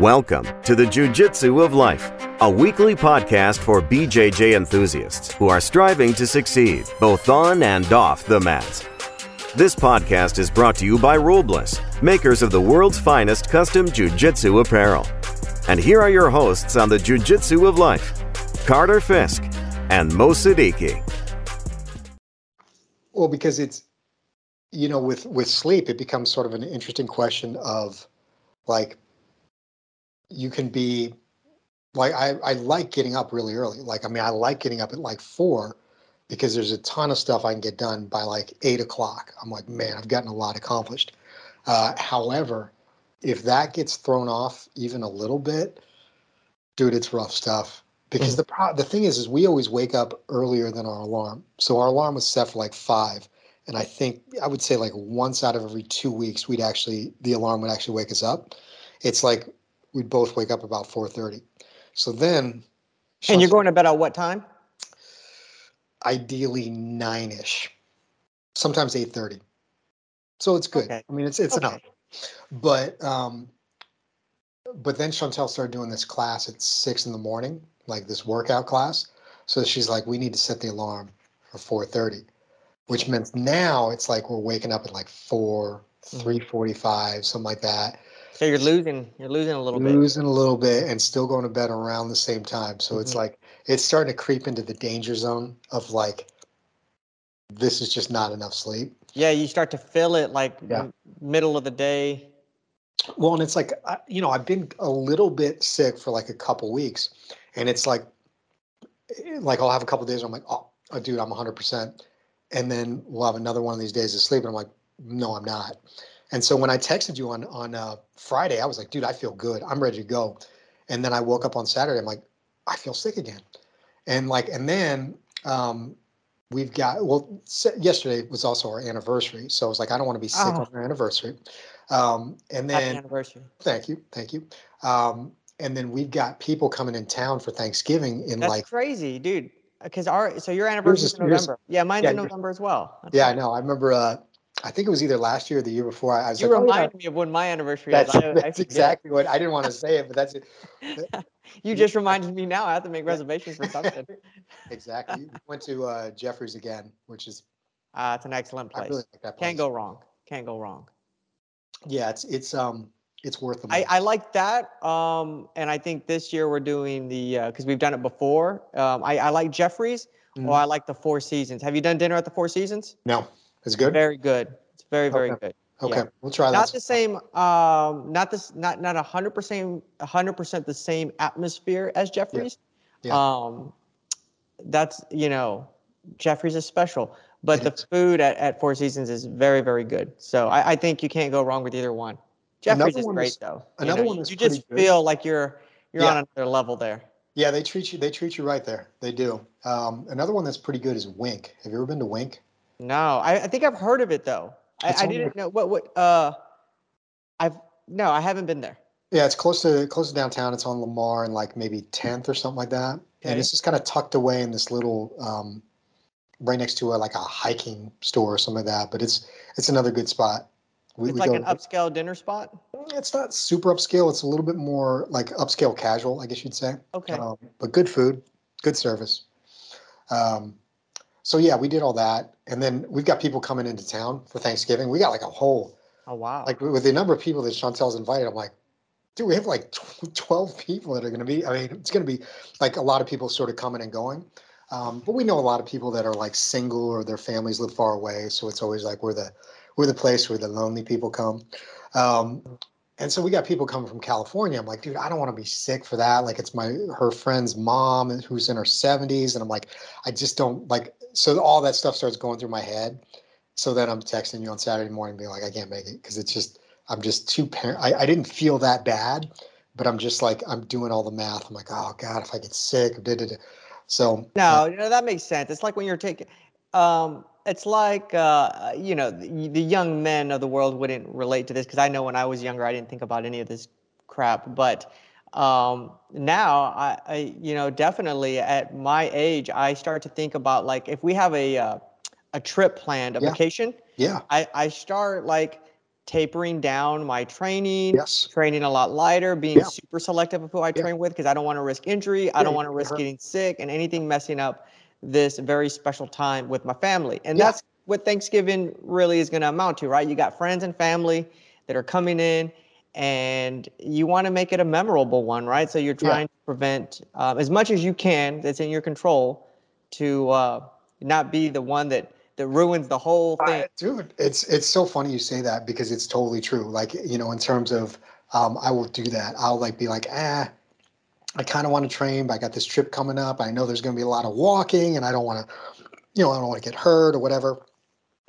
Welcome to the Jiu-Jitsu of Life, a weekly podcast for BJJ enthusiasts who are striving to succeed both on and off the mats. This podcast is brought to you by Rulebliss, makers of the world's finest custom Jiu-Jitsu apparel. And here are your hosts on the Jiu-Jitsu of Life, Carter Fisk and Mo Siddiqui. Well, because it's you know, with with sleep, it becomes sort of an interesting question of like you can be like I, I like getting up really early. Like I mean, I like getting up at like four because there's a ton of stuff I can get done by like eight o'clock. I'm like, man, I've gotten a lot accomplished. Uh, however, if that gets thrown off even a little bit, dude, it's rough stuff. Because mm the pro- the thing is, is we always wake up earlier than our alarm. So our alarm was set for like five, and I think I would say like once out of every two weeks, we'd actually the alarm would actually wake us up. It's like we'd both wake up about 4.30 so then and you're going to bed at what time? Ideally nine-ish. Sometimes 8.30 so it's good. Okay. i mean it's it's okay. enough. But um but then chantel started doing this class at six in the morning like this workout class. So she's like we need to set the alarm for 4.30 which meant now it's like we're waking up at like 4 3.45 mm-hmm. something like that so you're losing, you're losing a little losing bit. Losing a little bit and still going to bed around the same time. So mm-hmm. it's like it's starting to creep into the danger zone of like this is just not enough sleep. Yeah, you start to feel it like yeah. middle of the day. Well, and it's like you know, I've been a little bit sick for like a couple weeks, and it's like, eh, like I'll have a couple days. I'm like, oh, oh, dude, I'm 100, percent and then we'll have another one of these days of sleep, and I'm like, no, I'm not. And so when I texted you on on uh, Friday, I was like, dude, I feel good. I'm ready to go. And then I woke up on Saturday. I'm like, I feel sick again. And like, and then um, we've got well, yesterday was also our anniversary, so I was like, I don't want to be sick oh. on our anniversary. Um, and then Happy anniversary. Thank you, thank you. Um, and then we've got people coming in town for Thanksgiving in That's like crazy, dude. Because our so your anniversary is November. Yeah, mine's yeah, in November as well. That's yeah, I know. I remember uh, I think it was either last year or the year before. I was you like, remind oh, me of when my anniversary that's, is. That's I exactly what I didn't want to say it, but that's it. you just reminded me now. I have to make reservations for something. exactly. We went to uh, Jeffrey's again, which is. Uh, it's an excellent place. I Really like that place. Can't go wrong. Can't go wrong. Yeah, it's it's um it's worth it. I, I like that. Um, and I think this year we're doing the because uh, we've done it before. Um, I, I like Jeffrey's. Mm-hmm. Or I like the Four Seasons. Have you done dinner at the Four Seasons? No. It's good. Very good. It's very very okay. good. Okay, yeah. we'll try that. Not the same. Um, not this. Not not a hundred percent. A hundred percent the same atmosphere as Jeffrey's. Yeah. yeah. Um, that's you know, Jeffrey's is special, but it the is. food at, at Four Seasons is very very good. So I, I think you can't go wrong with either one. Jeffrey's another is great is, though. Another you know, one is you just good. feel like you're you're yeah. on another level there. Yeah, they treat you. They treat you right there. They do. Um, another one that's pretty good is Wink. Have you ever been to Wink? No, I, I think I've heard of it though. I, I didn't know what what. Uh, I've no, I haven't been there. Yeah, it's close to close to downtown. It's on Lamar and like maybe 10th or something like that. Okay. And it's just kind of tucked away in this little, um, right next to a like a hiking store or something like that. But it's it's another good spot. We, it's we like an upscale dinner spot. It's not super upscale. It's a little bit more like upscale casual, I guess you'd say. Okay. Um, but good food, good service. Um, so yeah, we did all that, and then we've got people coming into town for Thanksgiving. We got like a whole. Oh wow! Like with the number of people that Chantel's invited, I'm like, dude, we have like 12 people that are going to be. I mean, it's going to be like a lot of people sort of coming and going. Um, but we know a lot of people that are like single or their families live far away, so it's always like we're the we're the place where the lonely people come. Um, and so we got people coming from California. I'm like, dude, I don't want to be sick for that. Like, it's my her friend's mom who's in her 70s, and I'm like, I just don't like. So all that stuff starts going through my head. So then I'm texting you on Saturday morning, being like, I can't make it because it's just I'm just too parent. I, I didn't feel that bad, but I'm just like I'm doing all the math. I'm like, oh god, if I get sick, da, da, da. so no, uh, you know that makes sense. It's like when you're taking. Um, it's like uh, you know the, the, young men of the world wouldn't relate to this because I know when I was younger I didn't think about any of this crap, but um, now I, I, you know definitely at my age I start to think about like if we have a uh, a trip planned, a yeah. vacation, yeah, I I start like tapering down my training, Yes. training a lot lighter, being Yeah. super selective of who I Yeah. train with because I don't want to risk injury. I don't want to risk hurt. getting sick and anything messing up this very special time with my family. And Yeah. that's what Thanksgiving really is going to amount to, right? You got friends and family that are coming in and you want to make it a memorable one, right? So you're Yeah. trying to prevent um, as much as you can that's in your control to uh, not be the one that that ruins the whole thing. I- dude, it's it's so funny you say that because it's totally true. Like you know, in terms of, um, I will do that. I'll like be like, ah, I kind of want to train, but I got this trip coming up. I know there's going to be a lot of walking, and I don't want to, you know, I don't want to get hurt or whatever.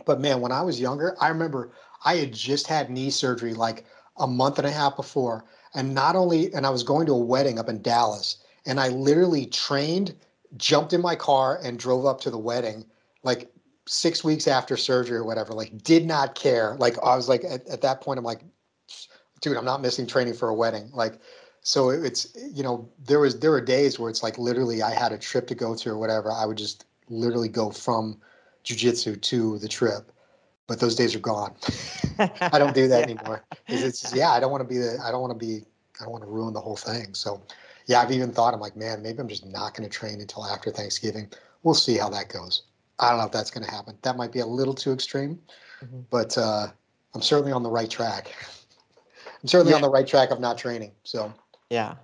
But man, when I was younger, I remember I had just had knee surgery like a month and a half before, and not only, and I was going to a wedding up in Dallas, and I literally trained, jumped in my car, and drove up to the wedding, like six weeks after surgery or whatever, like did not care. Like I was like at, at that point, I'm like, dude, I'm not missing training for a wedding. Like, so it's you know there was there were days where it's like literally I had a trip to go to or whatever. I would just literally go from jujitsu to the trip, but those days are gone. I don't do that Yeah. anymore. It's yeah, I don't want to be the I don't want to be I don't want to ruin the whole thing. So yeah, I've even thought I'm like, man, maybe I'm just not going to train until after Thanksgiving. We'll see how that goes. I don't know if that's going to happen. That might be a little too extreme, Mhm. but uh, I'm certainly on the right track. I'm certainly on the right track of not training. So Yeah.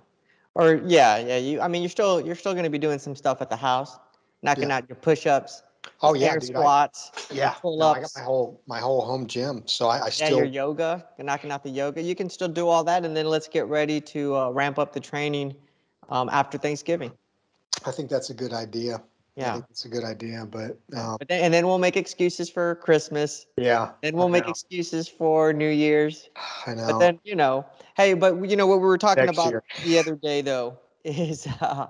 Or yeah, yeah. You I mean you're still you're still gonna be doing some stuff at the house, knocking Yeah. out your push ups, oh yeah, air dude, I- squats, yeah. pull no, I got my whole my whole home gym, so I, I Yeah, still your yoga, you're knocking out the yoga. You can still do all that, and then let's get ready to uh, ramp up the training um, after Thanksgiving. I think that's a good idea. Yeah, it's a good idea, but um, but then and then we'll make excuses for Christmas. yeah, Then we'll make excuses for New Year's. I know. But then you know, hey, but you know what we were talking Next about year. the other day though is uh,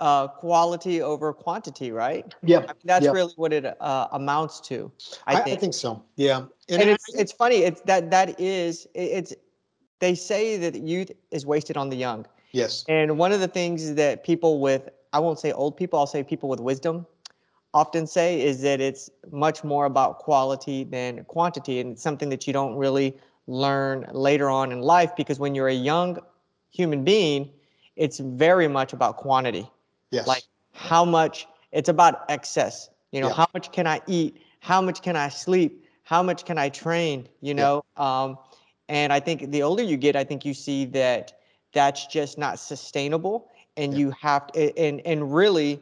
uh, quality over quantity, right? yeah, I mean, that's yeah. really what it uh, amounts to. I I, think. I think so. Yeah, and I- it's it's funny. It's that that is it- it's they say that youth is wasted on the young. yes, And one of the things that people with I won't say old people, I'll say people with wisdom often say is that it's much more about quality than quantity and it's something that you don't really learn later on in life because when you're a young human being, it's very much about quantity. Yes, like how much it's about excess. You know Yeah. how much can i eat? How much can i sleep? How much can i train? You know um, and i think the older you get i think you see that that's just not sustainable and Yeah. you have to and and really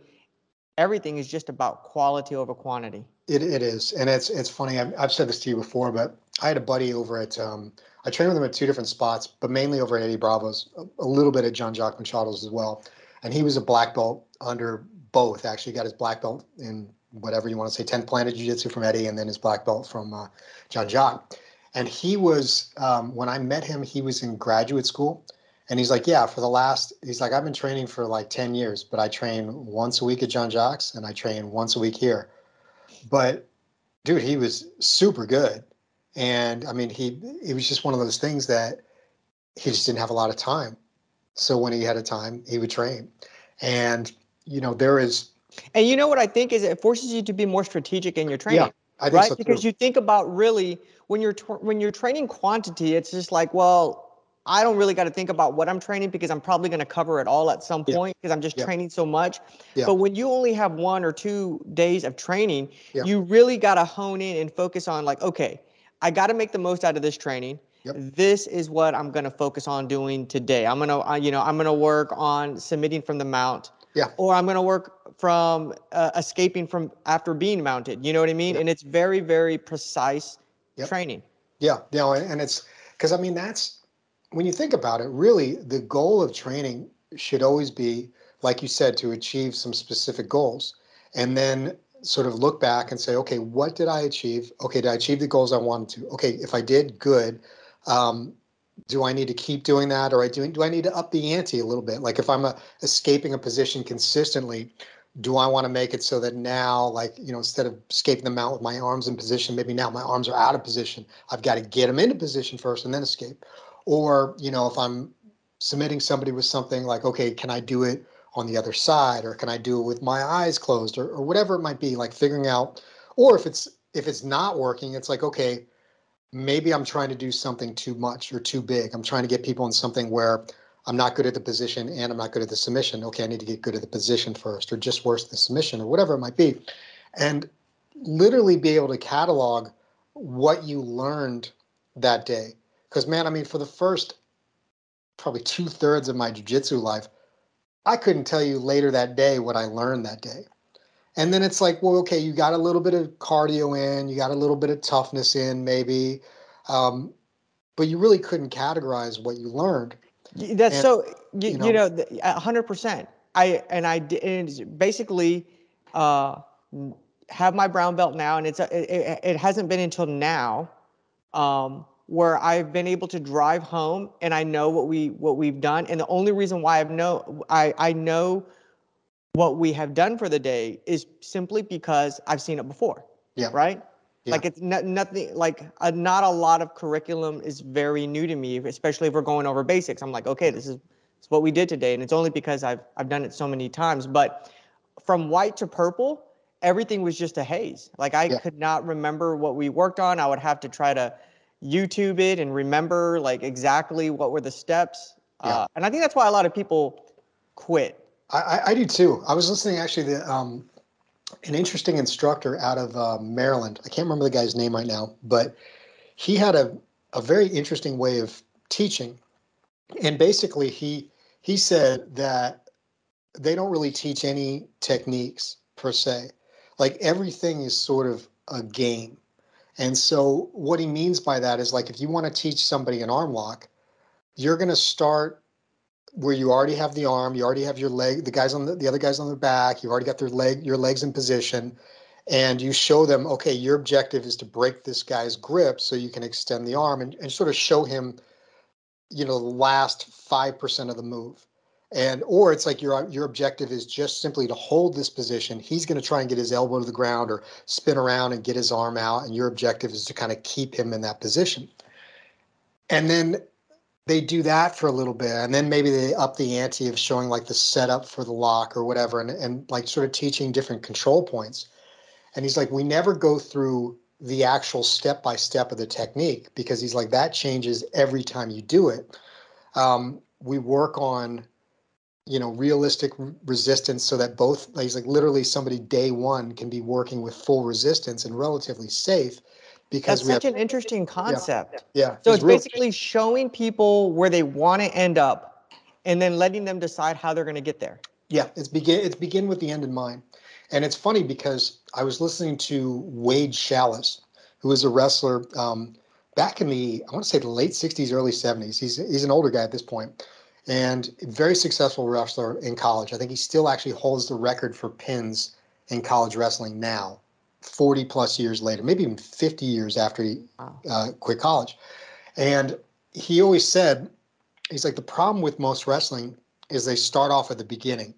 everything is just about quality over quantity it, it is, and it's it's funny. I've, I've said this to you before, but I had a buddy over at um, I trained with him at two different spots, but mainly over at Eddie Bravo's, a, a little bit at John Jacques Machado's as well, and he was a black belt under both. Actually, got his black belt in whatever you want to say, 10th Planet jiu-jitsu from Eddie, and then his black belt from uh, John Jacques. And he was um, when I met him, he was in graduate school. And he's like, yeah, for the last, he's like, I've been training for like 10 years, but I train once a week at John Jacques and I train once a week here. But dude, he was super good. And I mean, he, it was just one of those things that he just didn't have a lot of time. So when he had a time, he would train. And, you know, there is, and you know what i think is it forces you to be more strategic in your training I think right so because you think about really when you're tw- when you're training quantity it's just like well i don't really got to think about what i'm training because i'm probably going to cover it all at some point because i'm just Yeah. training so much Yeah. but when you only have one or two days of training Yeah. you really got to hone in and focus on like okay i got to make the most out of this training Yep. this is what i'm going to focus on doing today i'm going to uh, you know i'm going to work on submitting from the mount Yeah. or i'm going to work from uh, escaping from after being mounted you know what i mean Yep. and it's very very precise Yep. training Yeah, you know, and and it's because I mean that's when you think about it, really the goal of training should always be, like you said, to achieve some specific goals, and then sort of look back and say, okay, what did I achieve? Okay, did I achieve the goals I wanted to? Okay, if I did, good. Um, do I need to keep doing that, or I do do I need to up the ante a little bit? Like if I'm a, escaping a position consistently, do I want to make it so that now, like, you know, instead of escaping them out with my arms in position, maybe now my arms are out of position. I've got to get them into position first and then escape. Or, you know, if I'm submitting somebody with something like, okay, can I do it on the other side or can I do it with my eyes closed or, or whatever it might be, like figuring out, or if it's if it's not working, it's like, okay, maybe I'm trying to do something too much or too big. I'm trying to get people in something where I'm not good at the position and I'm not good at the submission. Okay, I need to get good at the position first, or just worse, the submission, or whatever it might be. And literally be able to catalog what you learned that day. Because, man, I mean, for the first probably two thirds of my jujitsu life, I couldn't tell you later that day what I learned that day. And then it's like, well, okay, you got a little bit of cardio in, you got a little bit of toughness in, maybe, um, but you really couldn't categorize what you learned. That's and, so you, you know, you know, hundred percent. I and I and basically uh, have my brown belt now, and it's it, it, it hasn't been until now um, where I've been able to drive home and I know what we what we've done, and the only reason why I've know I I know what we have done for the day is simply because I've seen it before. Yeah. Right. Yeah. Like it's not, nothing like uh, not a lot of curriculum is very new to me, especially if we're going over basics. I'm like, okay, this is, this is what we did today, and it's only because I've I've done it so many times. But from white to purple, everything was just a haze. Like I yeah. could not remember what we worked on. I would have to try to YouTube it and remember like exactly what were the steps. Yeah. Uh, and I think that's why a lot of people quit. I, I do too. I was listening actually the um, an interesting instructor out of uh, Maryland. I can't remember the guy's name right now, but he had a, a very interesting way of teaching. And basically, he he said that they don't really teach any techniques per se. Like everything is sort of a game. And so, what he means by that is like if you want to teach somebody an arm lock, you're going to start where you already have the arm, you already have your leg, the guys on the, the other guys on their back, you've already got their leg, your legs in position, and you show them, okay, your objective is to break this guy's grip so you can extend the arm and, and sort of show him, you know, the last five percent of the move. And or it's like your your objective is just simply to hold this position. He's going to try and get his elbow to the ground or spin around and get his arm out, and your objective is to kind of keep him in that position. And then they do that for a little bit and then maybe they up the ante of showing like the setup for the lock or whatever and, and like sort of teaching different control points and he's like we never go through the actual step by step of the technique because he's like that changes every time you do it um, we work on you know realistic resistance so that both he's like literally somebody day one can be working with full resistance and relatively safe because that's such have, an interesting concept. Yeah. yeah so it's, it's basically showing people where they want to end up, and then letting them decide how they're going to get there. Yeah, it's begin it's begin with the end in mind, and it's funny because I was listening to Wade Schalles, who was a wrestler um, back in the I want to say the late '60s, early '70s. He's he's an older guy at this point, and very successful wrestler in college. I think he still actually holds the record for pins in college wrestling now. 40 plus years later, maybe even 50 years after he uh, quit college. And he always said, he's like, the problem with most wrestling is they start off at the beginning.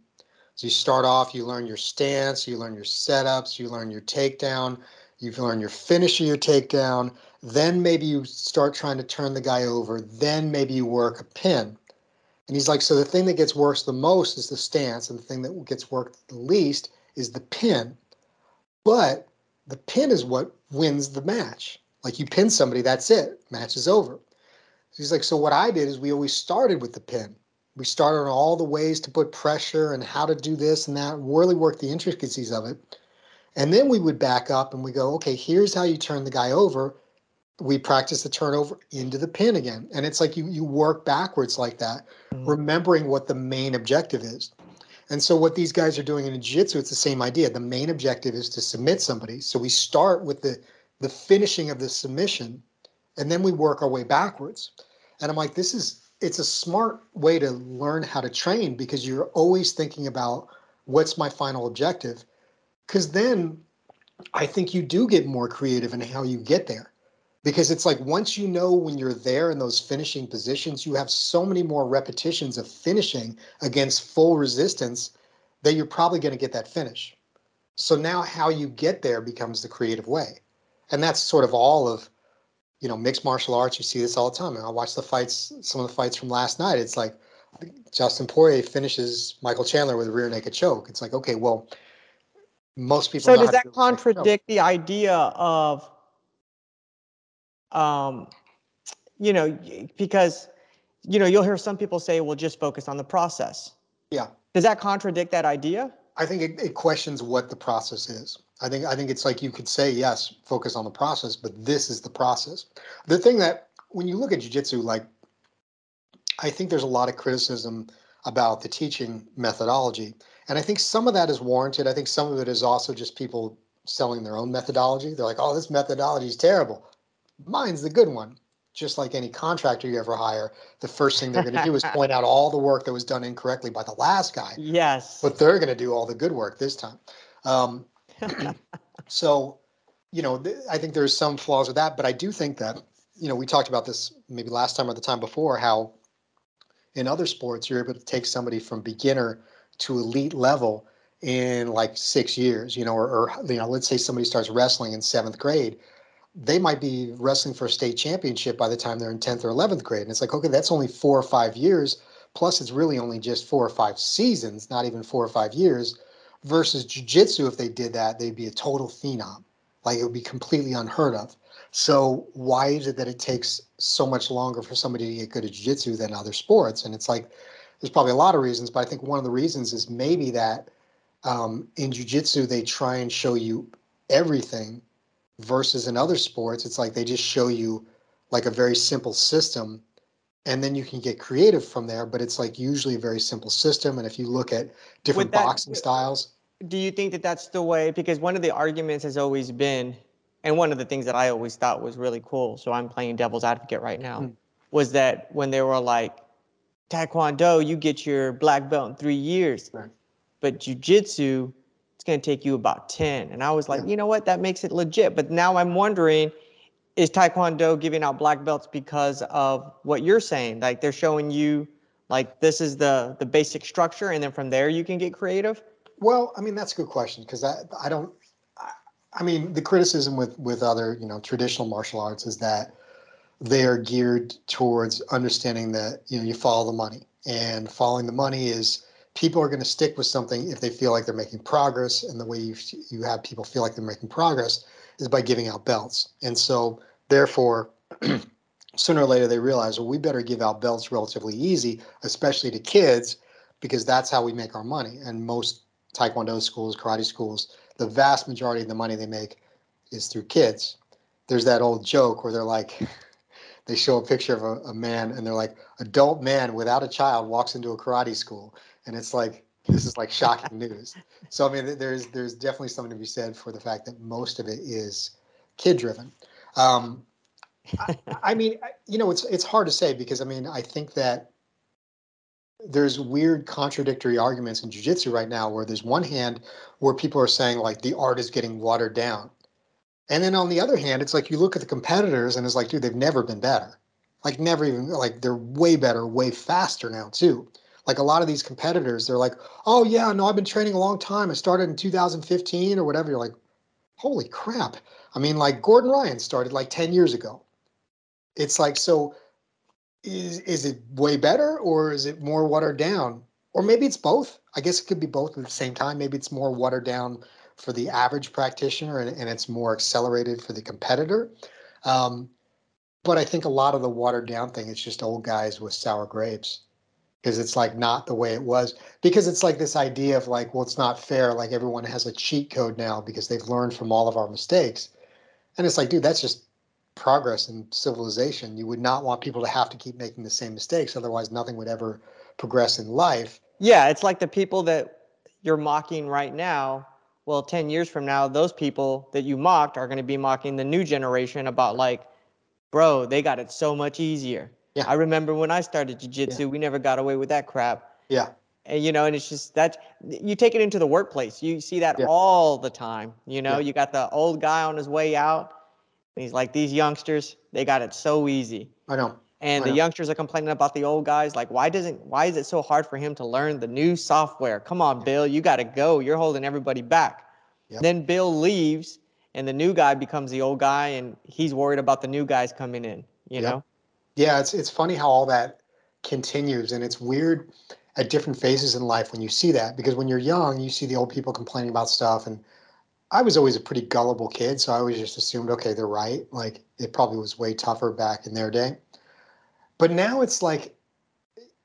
So you start off, you learn your stance, you learn your setups, you learn your takedown, you learn your finish of your takedown. Then maybe you start trying to turn the guy over. Then maybe you work a pin. And he's like, so the thing that gets worse the most is the stance, and the thing that gets worked the least is the pin. But the pin is what wins the match. Like you pin somebody, that's it. Match is over. He's like, so what I did is we always started with the pin. We started on all the ways to put pressure and how to do this and that, really work the intricacies of it. And then we would back up and we go, okay, here's how you turn the guy over. We practice the turnover into the pin again. And it's like you you work backwards like that, mm-hmm. remembering what the main objective is. And so what these guys are doing in jiu-jitsu, it's the same idea. The main objective is to submit somebody. So we start with the the finishing of the submission, and then we work our way backwards. And I'm like, this is it's a smart way to learn how to train because you're always thinking about what's my final objective. Because then I think you do get more creative in how you get there because it's like once you know when you're there in those finishing positions, you have so many more repetitions of finishing against full resistance that you're probably going to get that finish. So now how you get there becomes the creative way. And that's sort of all of, you know, mixed martial arts. You see this all the time. And I watch the fights, some of the fights from last night. It's like Dustin Poirier finishes Michael Chandler with a rear naked choke. It's like, okay, well, most people. So does that contradict the idea of um, you know, because you know you'll hear some people say, "Well, just focus on the process." Yeah. Does that contradict that idea? I think it, it questions what the process is. I think I think it's like you could say yes, focus on the process, but this is the process. The thing that when you look at jujitsu, like I think there's a lot of criticism about the teaching methodology, and I think some of that is warranted. I think some of it is also just people selling their own methodology. They're like, "Oh, this methodology is terrible. Mine's the good one." Just like any contractor you ever hire, the first thing they're going to do is point out all the work that was done incorrectly by the last guy. Yes. But they're going to do all the good work this time. Um, so, you know, th- I think there's some flaws with that, but I do think that, you know, we talked about this maybe last time or the time before, how in other sports you're able to take somebody from beginner to elite level in like six years, you know, or, or you know, let's say somebody starts wrestling in seventh grade, they might be wrestling for a state championship by the time they're in 10th or 11th grade. And it's like, okay, that's only four or five years. Plus, it's really only just four or five seasons, not even four or five years versus jiu-jitsu if they did that they'd be a total phenom like it would be completely unheard of so why is it that it takes so much longer for somebody to get good at jiu-jitsu than other sports and it's like there's probably a lot of reasons but i think one of the reasons is maybe that um, in jiu-jitsu they try and show you everything versus in other sports it's like they just show you like a very simple system and then you can get creative from there but it's like usually a very simple system and if you look at different that- boxing styles do you think that that's the way because one of the arguments has always been and one of the things that i always thought was really cool so i'm playing devil's advocate right now Hmm. was that when they were like taekwondo you get your black belt in three years Right. but jiu-jitsu it's going to take you about 10 and i was like Yeah. you know what? That makes it legit. But now i'm wondering is taekwondo giving out black belts because of what you're saying? Like they're showing you like this is the the basic structure and then from there you can get creative? Well, I mean that's a good question because I I don't I, I mean the criticism with with other you know traditional martial arts is that they are geared towards understanding that you know you follow the money and following the money is people are going to stick with something if they feel like they're making progress and the way you you have people feel like they're making progress is by giving out belts and so therefore sooner or later they realize well we better give out belts relatively easy especially to kids because that's how we make our money and most taekwondo schools, karate schools, the vast majority of the money they make is through kids. There's that old joke where they're like, they show a picture of a, a man and they're like, adult man without a child walks into a karate school. And it's like, this is like shocking news. So, I mean, there's, there's definitely something to be said for the fact that most of it is kid driven. Um, I, I mean, you know, it's, it's hard to say because I mean, I think that there's weird contradictory arguments in jiu-jitsu right now where there's one hand where people are saying like the art is getting watered down and then on the other hand it's like you look at the competitors and it's like dude they've never been better. Like never even like they're way better way faster now too. Like a lot of these competitors they're like oh yeah no i've been training a long time. I started in 2015 or whatever. You're like holy crap. I mean like gordon ryan started like 10 years ago. It's like so is is it way better or is it more watered down? Or maybe it's both. I guess it could be both at the same time. Maybe it's more watered down for the average practitioner and, and it's more accelerated for the competitor um, but i think a lot of the watered down thing is just old guys with sour grapes because it's like not the way it was because it's like this idea of like well it's not fair like everyone has a cheat code now because they've learned from all of our mistakes and it's like dude that's just progress and civilization. You would not want people to have to keep making the same mistakes, otherwise, nothing would ever progress in life. Yeah, it's like the people that you're mocking right now. Well, 10 years from now, those people that you mocked are going to be mocking the new generation about, like, bro, they got it so much easier. Yeah. I remember when I started jujitsu, we never got away with that crap. Yeah, And, you know, and it's just that you take it into the workplace. You see that Yeah. all the time. You know, Yeah. you got the old guy on his way out. And he's like, these youngsters, they got it so easy I know. And I the youngsters are complaining about the old guys like why doesn't why is it so hard for him to learn the new software come on bill you got to go you're holding everybody back Yep. then bill leaves and the new guy becomes the old guy and he's worried about the new guys coming in you Yep. know Yeah, it's it's funny how all that continues, and it's weird at different phases in life when you see that because when you're young, you see the old people complaining about stuff, and I was always a pretty gullible kid, so I always just assumed, okay, they're right. Like it probably was way tougher back in their day. But now it's like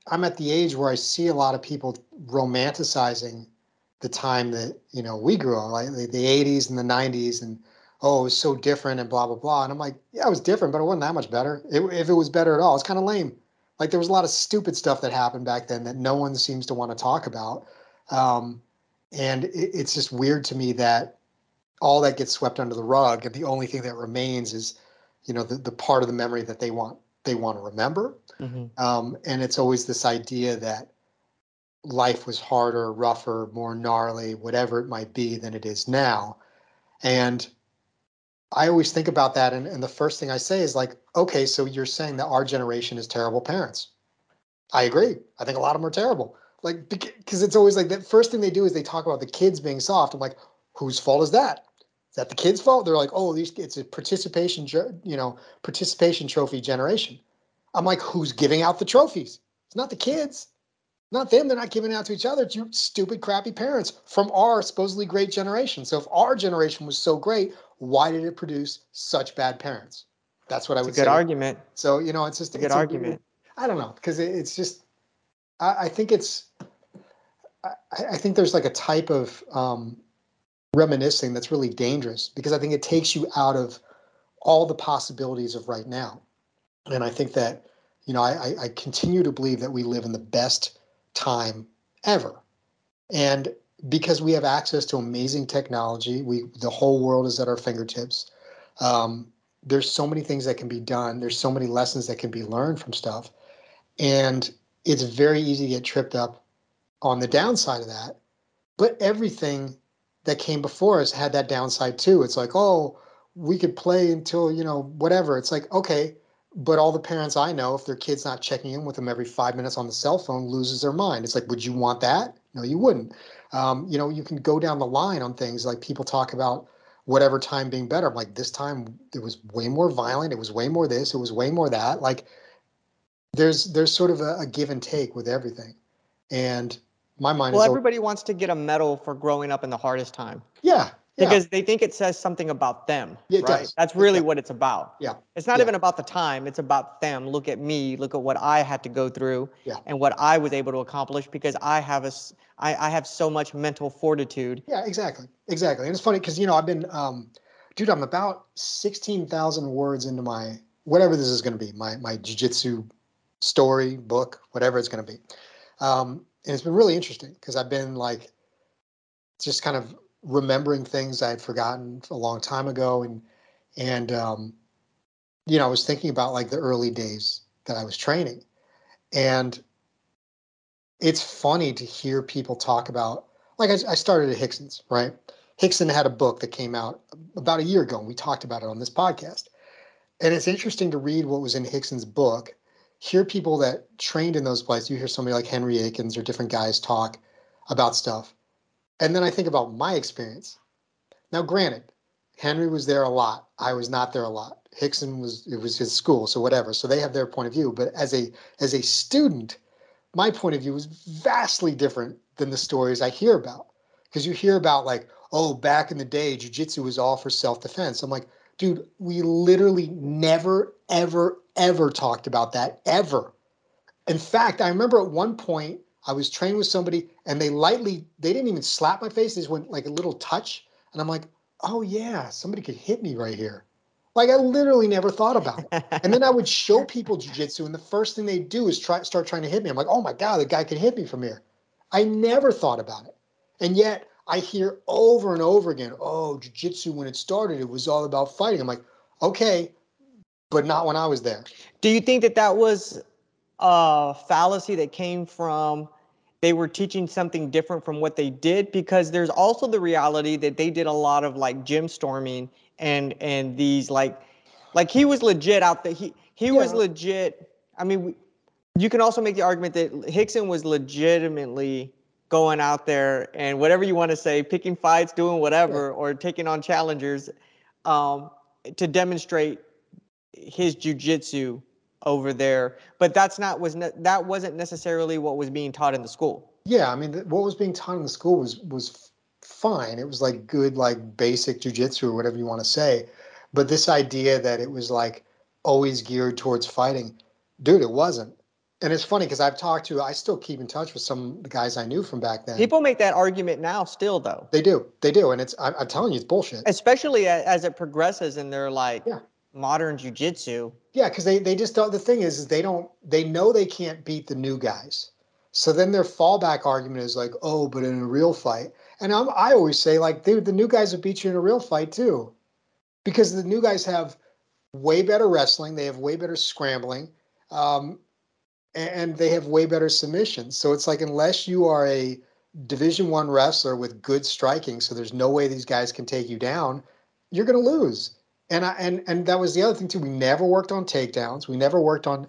I'm at the age where I see a lot of people romanticizing the time that you know we grew up, like the, the 80s and the 90s, and oh, it was so different and blah blah blah. And I'm like, yeah, it was different, but it wasn't that much better. It, if it was better at all, it's kind of lame. Like there was a lot of stupid stuff that happened back then that no one seems to want to talk about, um, and it, it's just weird to me that all that gets swept under the rug, and the only thing that remains is, you know, the, the part of the memory that they want they want to remember. Mm-hmm. Um, and it's always this idea that life was harder, rougher, more gnarly, whatever it might be, than it is now. And I always think about that. And, and the first thing I say is like, okay, so you're saying that our generation is terrible parents. I agree. I think a lot of them are terrible. Like, because it's always like the first thing they do is they talk about the kids being soft. I'm like, whose fault is that? Is that the kids' fault? They're like, oh, these it's a participation, you know, participation trophy generation. I'm like, who's giving out the trophies? It's not the kids. Not them. They're not giving out to each other. It's you stupid, crappy parents from our supposedly great generation. So if our generation was so great, why did it produce such bad parents? That's what I would say. It's a good argument. So you know, it's just a good argument. I don't know because it, it's just. I, I think it's. I, I, think there's like a type of um, reminiscing that's really dangerous because I think it takes you out of all the possibilities of right now, and I think that you know I, I continue to believe that we live in the best time ever. And because we have access to amazing technology, we the whole world is at our fingertips. Um, there's so many things that can be done. There's so many lessons that can be learned from stuff, and it's very easy to get tripped up on the downside of that. But everything that came before us had that downside too. It's like, oh, we could play until you know whatever. It's like, okay, but all the parents I know, if their kid's not checking in with them every five minutes on the cell phone, loses their mind. It's like, would you want that? No, you wouldn't. Um, you know, you can go down the line on things like people talk about whatever time being better. I'm like, this time it was way more violent. It was way more this. It was way more that. Like, there's there's sort of a, a give and take with everything, and my mind. Well, everybody wants to get a medal for growing up in the hardest time. Yeah, because they think it says something about them. Yeah, right? Does. That's really what it's about. Yeah. It's not yeah. even about the time. It's about them. Look at me. Look at what I had to go through yeah. and what I was able to accomplish because I have a, I, I have so much mental fortitude. Yeah, exactly. Exactly. And it's funny because, you know, I've been, um, dude, I'm about 16,000 words into my, whatever this is going to be, my, my jujitsu story, book, whatever it's going to be. Um, and it's been really interesting because I've been like, just kind of remembering things I had forgotten a long time ago, and and um, you know I was thinking about like the early days that I was training, and it's funny to hear people talk about like I, I started at Rickson's right. Rickson had a book that came out about a year ago, and we talked about it on this podcast. And it's interesting to read what was in Rickson's book, hear people that trained in those places. You hear somebody like Henry Akins or different guys talk about stuff. And then I think about my experience. Now, granted, Henry was there a lot. I was not there a lot. Rickson was it was his school, so whatever. So they have their point of view. But as a as a student, my point of view was vastly different than the stories I hear about. Because you hear about like, oh, back in the day, jujitsu was all for self-defense. I'm like, dude, we literally never, ever, ever talked about that ever. In fact, I remember at one point I was training with somebody and they lightly, they didn't even slap my face. They just went like a little touch. And I'm like, oh yeah, somebody could hit me right here. Like I literally never thought about it. and then I would show people jujitsu, and the first thing they do is try start trying to hit me. I'm like, oh my God, the guy could hit me from here. I never thought about it. And yet I hear over and over again, oh, jujitsu when it started, it was all about fighting. I'm like, okay, but not when I was there. Do you think that that was a fallacy that came from they were teaching something different from what they did because there's also the reality that they did a lot of like gym storming and and these like like he was legit out there he he yeah. was legit i mean you can also make the argument that Rickson was legitimately going out there and whatever you want to say picking fights doing whatever yeah. or taking on challengers um, to demonstrate his jujitsu over there. But that's not was ne- that wasn't necessarily what was being taught in the school. Yeah, I mean, what was being taught in the school was was fine. It was like good, like basic jujitsu or whatever you want to say. But this idea that it was like always geared towards fighting, dude, it wasn't. And it's funny because I've talked to, I still keep in touch with some of the guys I knew from back then. People make that argument now, still though. They do, they do, and it's I'm, I'm telling you, it's bullshit. Especially as it progresses and they're like yeah. Modern jujitsu. Yeah, because they they just don't. The thing is, is they don't. They know they can't beat the new guys. So then their fallback argument is like, oh, but in a real fight. And I'm, I always say, like, dude, the new guys will beat you in a real fight too, because the new guys have way better wrestling. They have way better scrambling. Um, and they have way better submissions. So it's like unless you are a Division One wrestler with good striking, so there's no way these guys can take you down, you're to lose. And I and and that was the other thing too. We never worked on takedowns. We never worked on.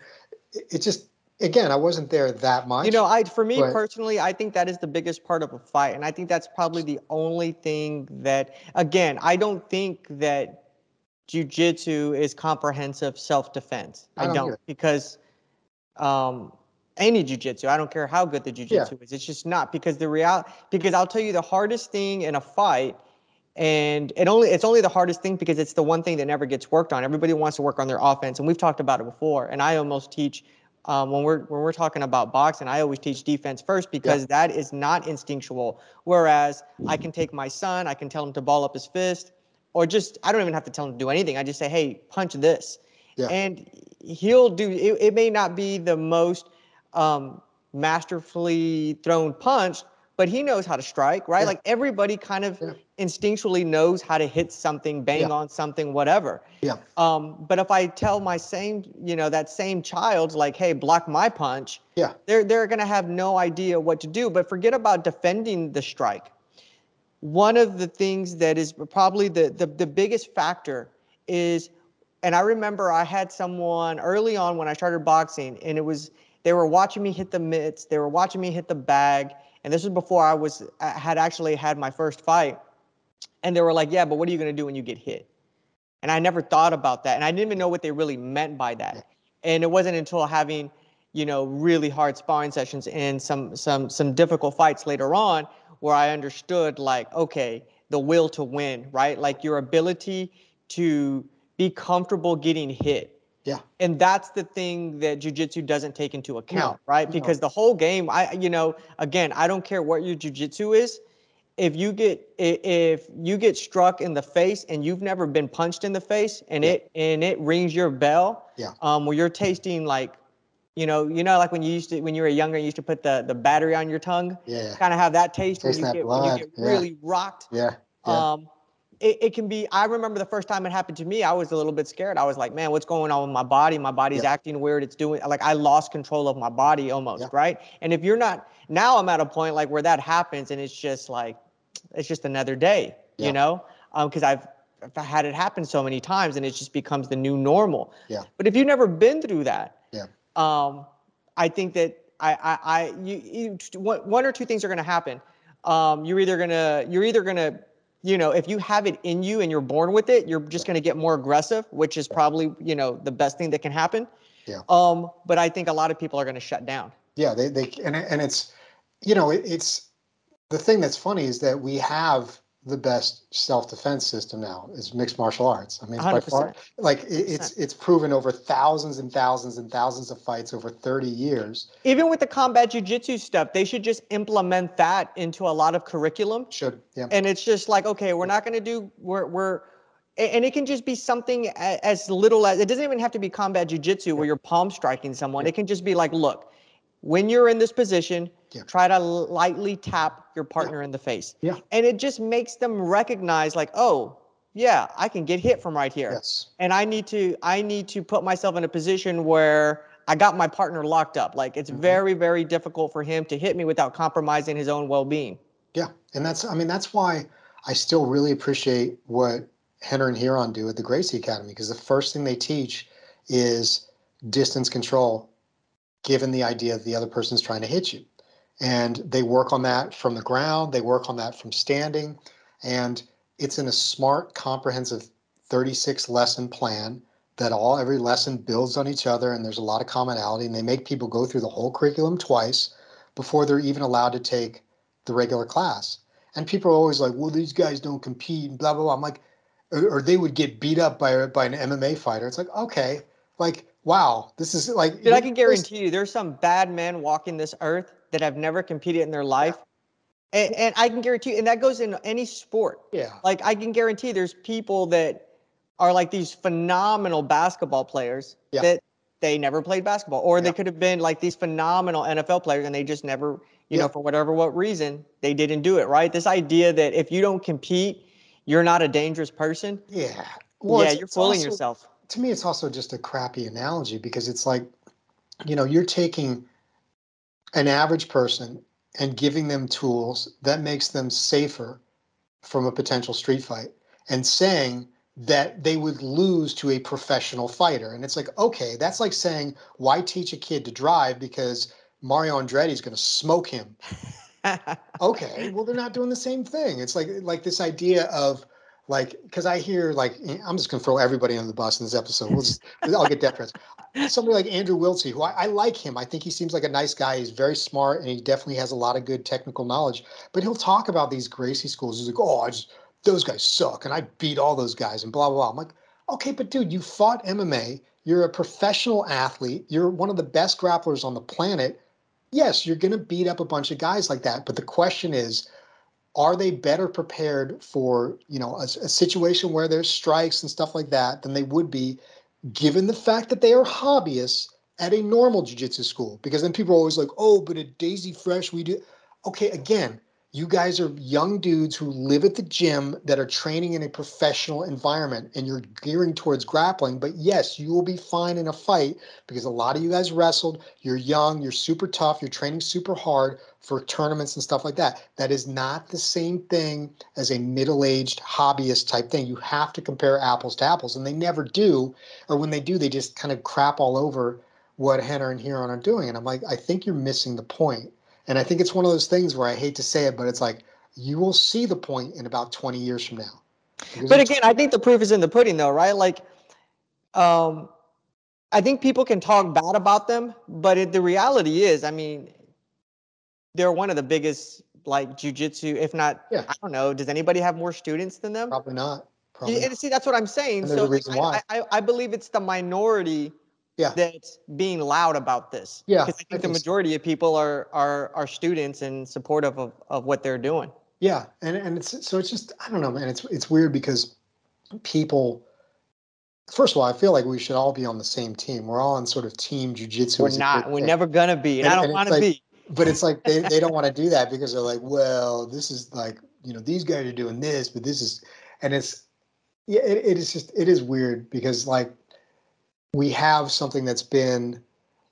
It just again, I wasn't there that much. You know, I for me but, personally, I think that is the biggest part of a fight, and I think that's probably the only thing that. Again, I don't think that jujitsu is comprehensive self-defense. I don't, I don't because um, any jujitsu. I don't care how good the jujitsu yeah. is. It's just not because the real because I'll tell you the hardest thing in a fight, and it only it's only the hardest thing because it's the one thing that never gets worked on. Everybody wants to work on their offense, and we've talked about it before. And I almost teach um, when we're when we're talking about boxing, I always teach defense first because yeah. that is not instinctual. Whereas I can take my son, I can tell him to ball up his fist, or just I don't even have to tell him to do anything. I just say, hey, punch this, yeah. and he'll do. It, it may not be the most um, masterfully thrown punch, but he knows how to strike, right? Yeah. Like everybody kind of yeah. instinctually knows how to hit something, bang yeah. on something, whatever. Yeah. Um, but if I tell my same, you know, that same child, like, hey, block my punch, yeah, they're they're gonna have no idea what to do. But forget about defending the strike. One of the things that is probably the the, the biggest factor is, and I remember I had someone early on when I started boxing, and it was they were watching me hit the mitts, they were watching me hit the bag and this was before I was had actually had my first fight. And they were like, "Yeah, but what are you going to do when you get hit?" And I never thought about that, and I didn't even know what they really meant by that. And it wasn't until having, you know, really hard sparring sessions and some some some difficult fights later on where I understood like, okay, the will to win, right? Like your ability to be comfortable getting hit yeah. And that's the thing that jujitsu doesn't take into account, no, right? Because no. the whole game, I, you know, again, I don't care what your jujitsu is. If you get if you get struck in the face and you've never been punched in the face and yeah. it and it rings your bell, yeah. Um, where you're tasting like, you know, you know, like when you used to when you were younger, you used to put the the battery on your tongue. Yeah. Kind of have that taste, taste when you, get, when you get yeah. really rocked. Yeah. yeah. Um, it, it, can be i remember the first time it happened to me i was a little bit scared. I was like man what's going on with my body? My body's yeah. acting weird. It's doing like i lost control of my body almost yeah. right? And if you're not now i'm at a point like where that happens and it's just like it's just another day yeah. you know? Because um, i've I've had it happen so many times and it just becomes the new normal. Yeah. But if you've never been through that yeah. um i think that i i, I you, you one or two things are going to happen. Um you're either gonna you're either gonna you know, if you have it in you and you're born with it, you're just going to get more aggressive, which is probably, you know, the best thing that can happen. Yeah. Um, but I think a lot of people are going to shut down. Yeah, they they and and it's, you know, it, it's the thing that's funny is that we have the best self-defense system now is mixed martial arts. I mean, it's 100%. by far like it, it's it's proven over thousands and thousands and thousands of fights over 30 years. Even with the combat jiu-jitsu stuff, they should just implement that into a lot of curriculum. Should, yeah. And it's just like, okay, we're not going to do we're we're and it can just be something as little as it doesn't even have to be combat jiu-jitsu yeah. where you're palm striking someone. It can just be like, look, when you're in this position, yeah. try to lightly tap your partner yeah. in the face. Yeah. And it just makes them recognize like, oh, yeah, I can get hit from right here. Yes. And I need to I need to put myself in a position where I got my partner locked up. Like it's mm-hmm. very very difficult for him to hit me without compromising his own well-being. Yeah. And that's I mean that's why I still really appreciate what Rener and Ryron do at the Gracie Academy because the first thing they teach is distance control given the idea that the other person's trying to hit you. And they work on that from the ground, they work on that from standing. And it's in a smart, comprehensive 36 lesson plan that all every lesson builds on each other and there's a lot of commonality and they make people go through the whole curriculum twice before they're even allowed to take the regular class and people are always like, well, these guys don't compete, and blah blah blah. I'm like, or, or they would get beat up by by an MMA fighter. It's like, okay, like wow, this is like. Dude, I can guarantee you, there's some bad men walking this earth that have never competed in their life. And, and I can guarantee, you, and that goes in any sport. Yeah. Like I can guarantee, there's people that are like these phenomenal basketball players Yeah. that they never played basketball, or they could have been like these phenomenal NFL players, and they just never, you know, for whatever what reason, they didn't do it. Right? This idea that if you don't compete, you're not a dangerous person. Yeah. yeah, you're fooling also- yourself. To me it's also just a crappy analogy because it's like you know you're taking an average person and giving them tools that makes them safer from a potential street fight and saying that they would lose to a professional fighter. And it's like okay that's like saying why teach a kid to drive because Mario Andretti is going to smoke him? Okay well they're not doing the same thing. It's like like this idea of like because i hear like eh, i'm just going to throw everybody on the bus in this episode. We'll just i'll get death threats. Somebody like andrew Wiltse who I, I like him. I think he seems like a nice guy. He's very smart and he definitely has a lot of good technical knowledge. But he'll talk about these gracie schools. He's like oh i just those guys suck and i beat all those guys and blah blah blah. I'm like okay but dude you fought mma you're a professional athlete. You're one of the best grapplers on the planet. Yes, you're going to beat up a bunch of guys like that. But the question is, are they better prepared for you know a, a situation where there's strikes and stuff like that than they would be, given the fact that they are hobbyists at a normal jiu-jitsu school? Because then people are always like, oh, but at Daisy Fresh we do. Okay, again, you guys are young dudes who live at the gym that are training in a professional environment and you're gearing towards grappling. But yes, you will be fine in a fight because a lot of you guys wrestled. You're young, you're super tough, you're training super hard for tournaments and stuff like that. That is not the same thing as a middle aged hobbyist type thing. You have to compare apples to apples, and they never do. Or when they do, they just kind of crap all over what Rener and Ryron are doing. And I'm like, I think you're missing the point. And I think it's one of those things where I hate to say it, but it's like you will see the point in about 20 years from now. Because But again, I think the proof is in the pudding, though, right? Like, um, I think people can talk bad about them, but it, the reality is, I mean, they're one of the biggest, like, jujitsu, if not, Yeah. I don't know, does anybody have more students than them? probably not. Probably and see, that's what I'm saying. And there's So a reason why. I, I, I believe it's the minority Yeah. that's being loud about this. Yeah, Because I I think the think so. majority of people are, are, are students and supportive of, of what they're doing. Yeah, and and it's so it's just I don't know, man. It's it's weird because people. First of all, I feel like we should all be on the same team. We're all on sort of team jujitsu. We're not. We're thing. never gonna be, and, And- I don't want to like- be. But it's like they, they don't want to do that because they're like, well, this is like you know these guys are doing this, but this is, and it's yeah, it, it is just it is weird because like we have something that's been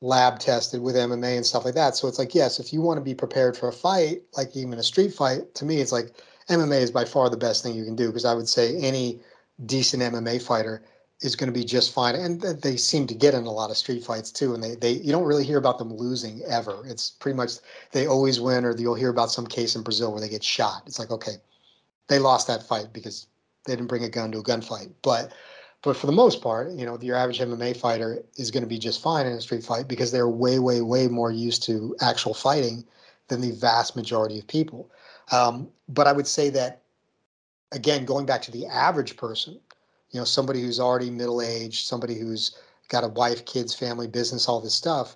lab tested with MMA and stuff like that. So it's like, yes, if you want to be prepared for a fight, like even a street fight, to me, it's like MMA is by far the best thing you can do because I would say any decent MMA fighter is going to be just fine. And they seem to get in a lot of street fights too. And they, they you don't really hear about them losing ever. It's pretty much they always win, or you'll hear about some case in Brazil where they get shot. It's like, okay, they lost that fight because they didn't bring a gun to a gunfight. But but for the most part, you know, your average MMA fighter is going to be just fine in a street fight because they're way, way, way more used to actual fighting than the vast majority of people. Um, but I would say that, again, going back to the average person, you know, somebody who's already middle aged, somebody who's got a wife, kids, family, business, all this stuff,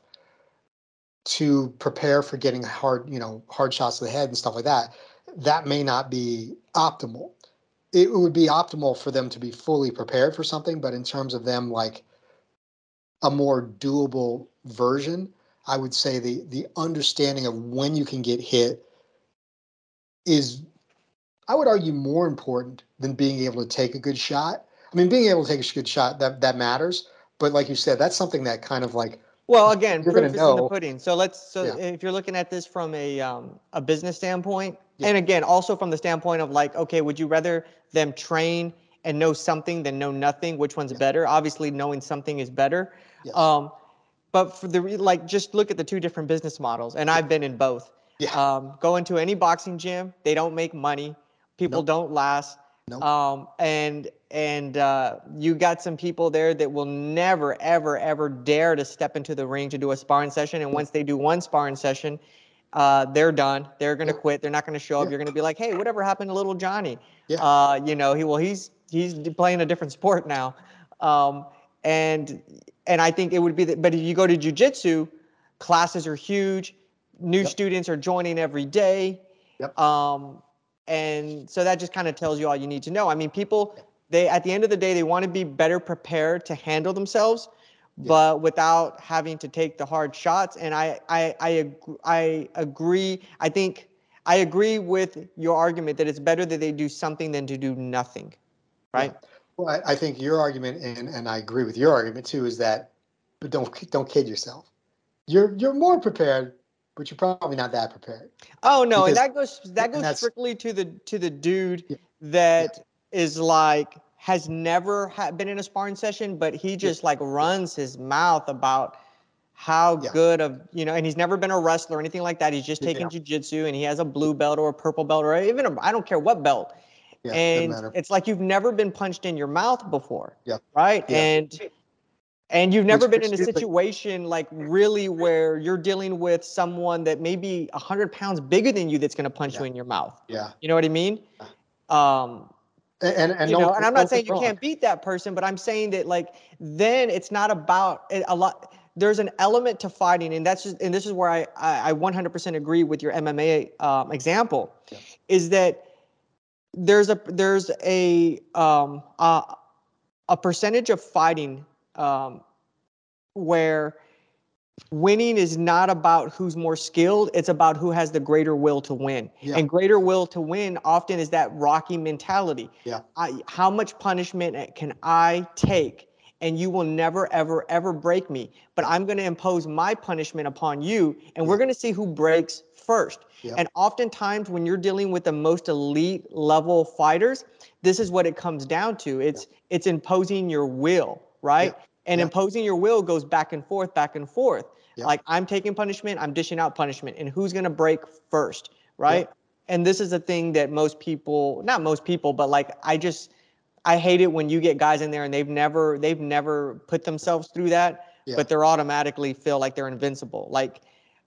to prepare for getting hard, you know, hard shots to the head and stuff like that, that may not be optimal it would be optimal for them to be fully prepared for something, but in terms of them like a more doable version, I would say the the understanding of when you can get hit is I would argue more important than being able to take a good shot. I mean, being able to take a good shot that that matters, but like you said, that's something that kind of like Well, again, proof is in the pudding. So let's. So Yeah. if you're looking at this from a um, a business standpoint, Yeah. and again, also from the standpoint of like, okay, would you rather them train and know something than know nothing? Which one's Yeah. better? Obviously, knowing something is better. Yes. Um, but for the like, just look at the two different business models, and I've been in both. Yeah. Um, go into any boxing gym, they don't make money. People Nope. don't last. Nope. Um, and and uh, you got some people there that will never, ever, ever dare to step into the ring to do a sparring session. And once they do one sparring session, uh, they're done. They're gonna Yeah. quit. They're not gonna show up. Yeah. You're gonna be like, hey, whatever happened to little Johnny? Yeah. Uh, you know, he well, he's he's playing a different sport now. Um, and and I think it would be that. But if you go to jujitsu, classes are huge. New Yep. students are joining every day. Yep. Um, and so that just kind of tells you all you need to know. I mean, people they at the end of the day they want to be better prepared to handle themselves, Yeah. but without having to take the hard shots. And I I I, ag- I agree. I think I agree with your argument that it's better that they do something than to do nothing, right? Well, I, I think your argument, and, and I agree with your argument too, is that, but don't don't kid yourself. You're you're more prepared, but you're probably not that prepared. Oh no, and that goes that goes strictly to the to the dude Yeah. that is like has never ha- been in a sparring session, but he just like runs his mouth about how Yeah. good of you know, and he's never been a wrestler or anything like that. He's just Yeah. taken jujitsu and he has a blue belt or a purple belt or even I I don't care what belt. Yeah, and it's like you've never been punched in your mouth before. Yeah. Right. Yeah. And and you've never Which- been in a is like- situation like really where you're dealing with someone that may be 100 pounds bigger than you that's going to punch Yeah. you in your mouth. Yeah, You know what I mean? Um, and and, you don't- know, and I'm don't saying you wrong. can't beat that person, but I'm saying that like then it's not about it, a lot. There's an element to fighting, and that's just, and this is where I I, I 100% agree with your MMA um, example, Yeah. is that there's a there's a um a, a percentage of fighting um where winning is not about who's more skilled it's about who has the greater will to win. Yeah. and greater will to win often is that rocky mentality. Yeah. I, how much punishment can i take and you will never ever ever break me but i'm going to impose my punishment upon you and we're going to see who breaks first. Yeah. and oftentimes when you're dealing with the most elite level fighters this is what it comes down to. It's it's imposing your will right and Yeah. imposing your will goes back and forth back and forth Yeah. like i'm taking punishment i'm dishing out punishment and who's going to break first right and this is a thing that most people not most people but like i just i hate it when you get guys in there and they've never they've never put themselves through that Yeah. but they're automatically feel like they're invincible like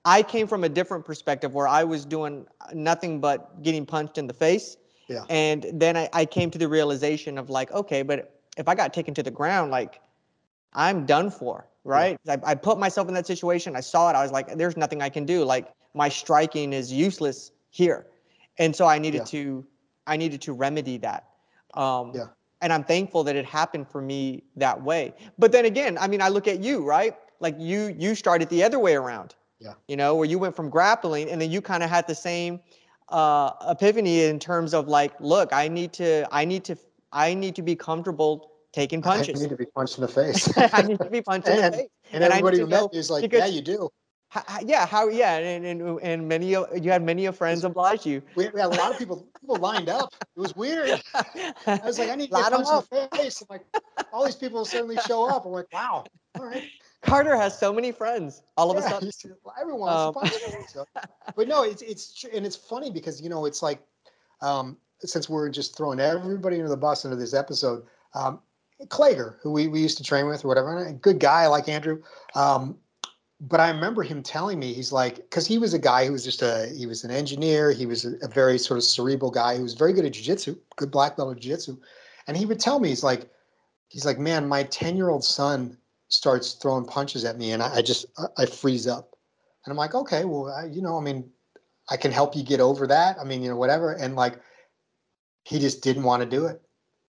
i came from a different perspective where i was doing nothing but getting punched in the face Yeah. and then I, I came to the realization of like okay but if i got taken to the ground like i'm done for right? I, I put myself in that situation. I saw it. I was like there's nothing i can do. Like my striking is useless here. And so i needed Yeah. to i needed to remedy that. Um Yeah. and i'm thankful that it happened for me that way. But then again i mean i look at you right? Like you you started the other way around. Yeah. you know where you went from grappling and then you kind of had the same uh epiphany in terms of like look i need to i need to i need to be comfortable taking punches. I need to be punched in the face. I need to be punched in the face. and, and everybody who met know me is like, because- yeah, you do. How, yeah, how? Yeah, and and, and many of you had many of friends oblige you. We, we had a lot of people people lined up. It was weird. I was like, I need to get punched in the face. I'm like, all these people suddenly show up. I'm like, wow. All right. Carter has so many friends. All of a Yeah, sudden, he's- everyone Um, to punch me. So. But no, it's it's and it's funny because you know it's like um, since we're just throwing everybody into the bus into this episode, um, Klager, who we, we used to train with or whatever, a good guy like Andrew. Um, but I remember him telling me he's like because he was a guy who was just a he was an engineer. He was a, a very sort of cerebral guy who was very good at jiu-jitsu, good black belt at jiu-jitsu. And he would tell me he's like he's like man, my ten year old son starts throwing punches at me, and I, I just I, I freeze up. And I'm like, okay, well, I, you know, I mean, I can help you get over that. I mean, you know, whatever. And like, he just didn't want to do it.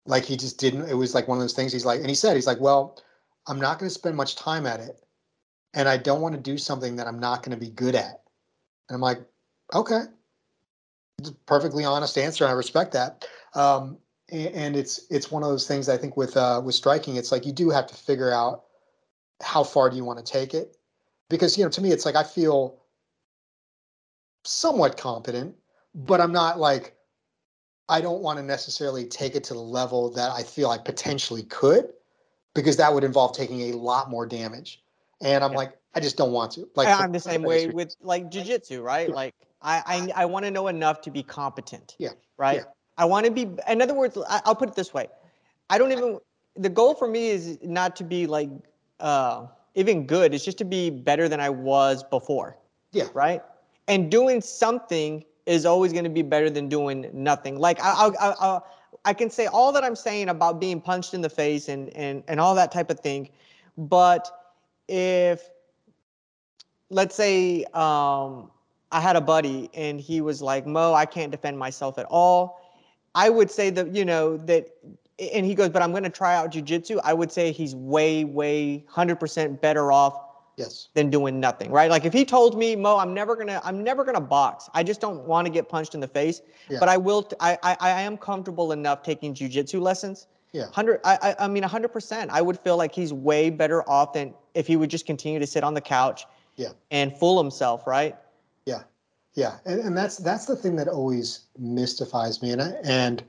Like, he just didn't. It was like one of those things. He's like, and he said, he's like, well, I'm not going to spend much time at it, and I don't want to do something that I'm not going to be good at. And I'm like, okay, it's a perfectly honest answer, and I respect that. Um, and, and it's it's one of those things. I think with uh, with striking, it's like you do have to figure out how far do you want to take it because you know to me it's like i feel somewhat competent but i'm not like i don't want to necessarily take it to the level that i feel i potentially could because that would involve taking a lot more damage and i'm Yeah. like i just don't want to like I'm the same way with like jujitsu, right? Yeah. Like I I, I want to know enough to be competent. Yeah, Right. yeah. I want to be. In other words, I, I'll put it this way: I don't even. The goal for me is not to be like uh, even good. It's just to be better than I was before. Yeah. Right. and doing something is always going to be better than doing nothing. Like I, I, I, I can say all that I'm saying about being punched in the face and and and all that type of thing, but if let's say um, I had a buddy and he was like, Mo, I can't defend myself at all. I would say that you know that, and he goes, but I'm going to try out jujitsu. I would say he's way, way, hundred percent better off yes. than doing nothing right? Like if he told me mo i'm never gonna i'm never gonna box. I just don't want to get punched in the face yeah. but i will t- I, I i am comfortable enough taking jujitsu lessons. Yeah. 100 I, I i mean 100% i would feel like he's way better off than if he would just continue to sit on the couch yeah. and fool himself right? Yeah. Yeah and, and that's that's the thing that always mystifies me and I, and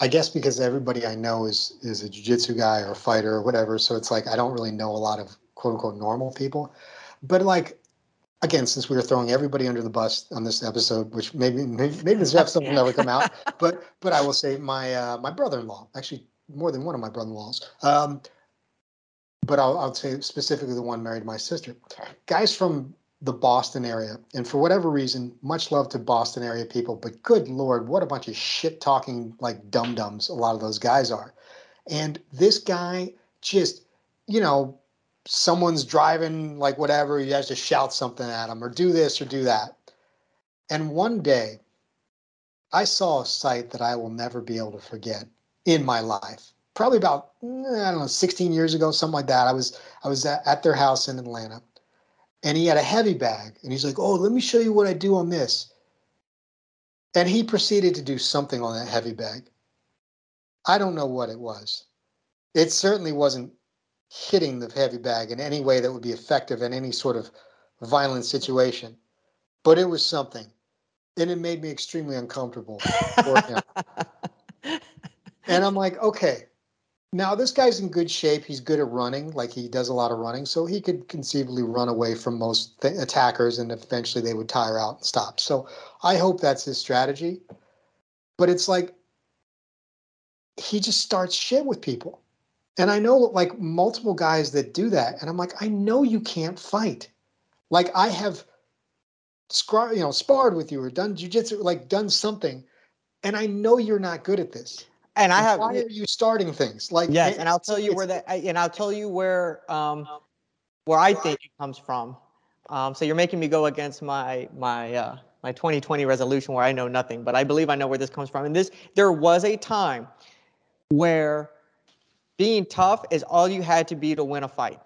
I guess because everybody I know is is a jiu-jitsu guy or a fighter or whatever, so it's like I don't really know a lot of quote unquote normal people. But like again, since we were throwing everybody under the bus on this episode, which maybe maybe, maybe this episode will never come out, but but I will say my uh, my brother-in-law, actually more than one of my brother-in-laws, um, but I'll, I'll say specifically the one married to my sister, guys from the Boston area, and for whatever reason, much love to Boston area people, but good lord, what a bunch of shit talking like dum dums a lot of those guys are, and this guy just you know someone's driving like whatever, you guys just shout something at them or do this or do that. And one day, I saw a sight that I will never be able to forget in my life. Probably about mm, I don't know, 16 years ago, something like that. I was I was at their house in Atlanta, and he had a heavy bag, and he's like, "Oh, let me show you what I do on this." And he proceeded to do something on that heavy bag. I don't know what it was. It certainly wasn't hitting the heavy bag in any way that would be effective in any sort of violent situation. But it was something. And it made me extremely uncomfortable for him. and I'm like, okay, now this guy's in good shape. He's good at running, like he does a lot of running. So he could conceivably run away from most th- attackers and eventually they would tire out and stop. So I hope that's his strategy. But it's like he just starts shit with people. And I know like multiple guys that do that. And I'm like, I know you can't fight. Like I have you know, sparred with you or done jujitsu, like done something. And I know you're not good at this. And I have why are you starting things? Like Yes, and I'll tell you where that and I'll tell you where um where I think it comes from. Um, so you're making me go against my my uh, my 2020 resolution where I know nothing, but I believe I know where this comes from. And this there was a time where being tough is all you had to be to win a fight.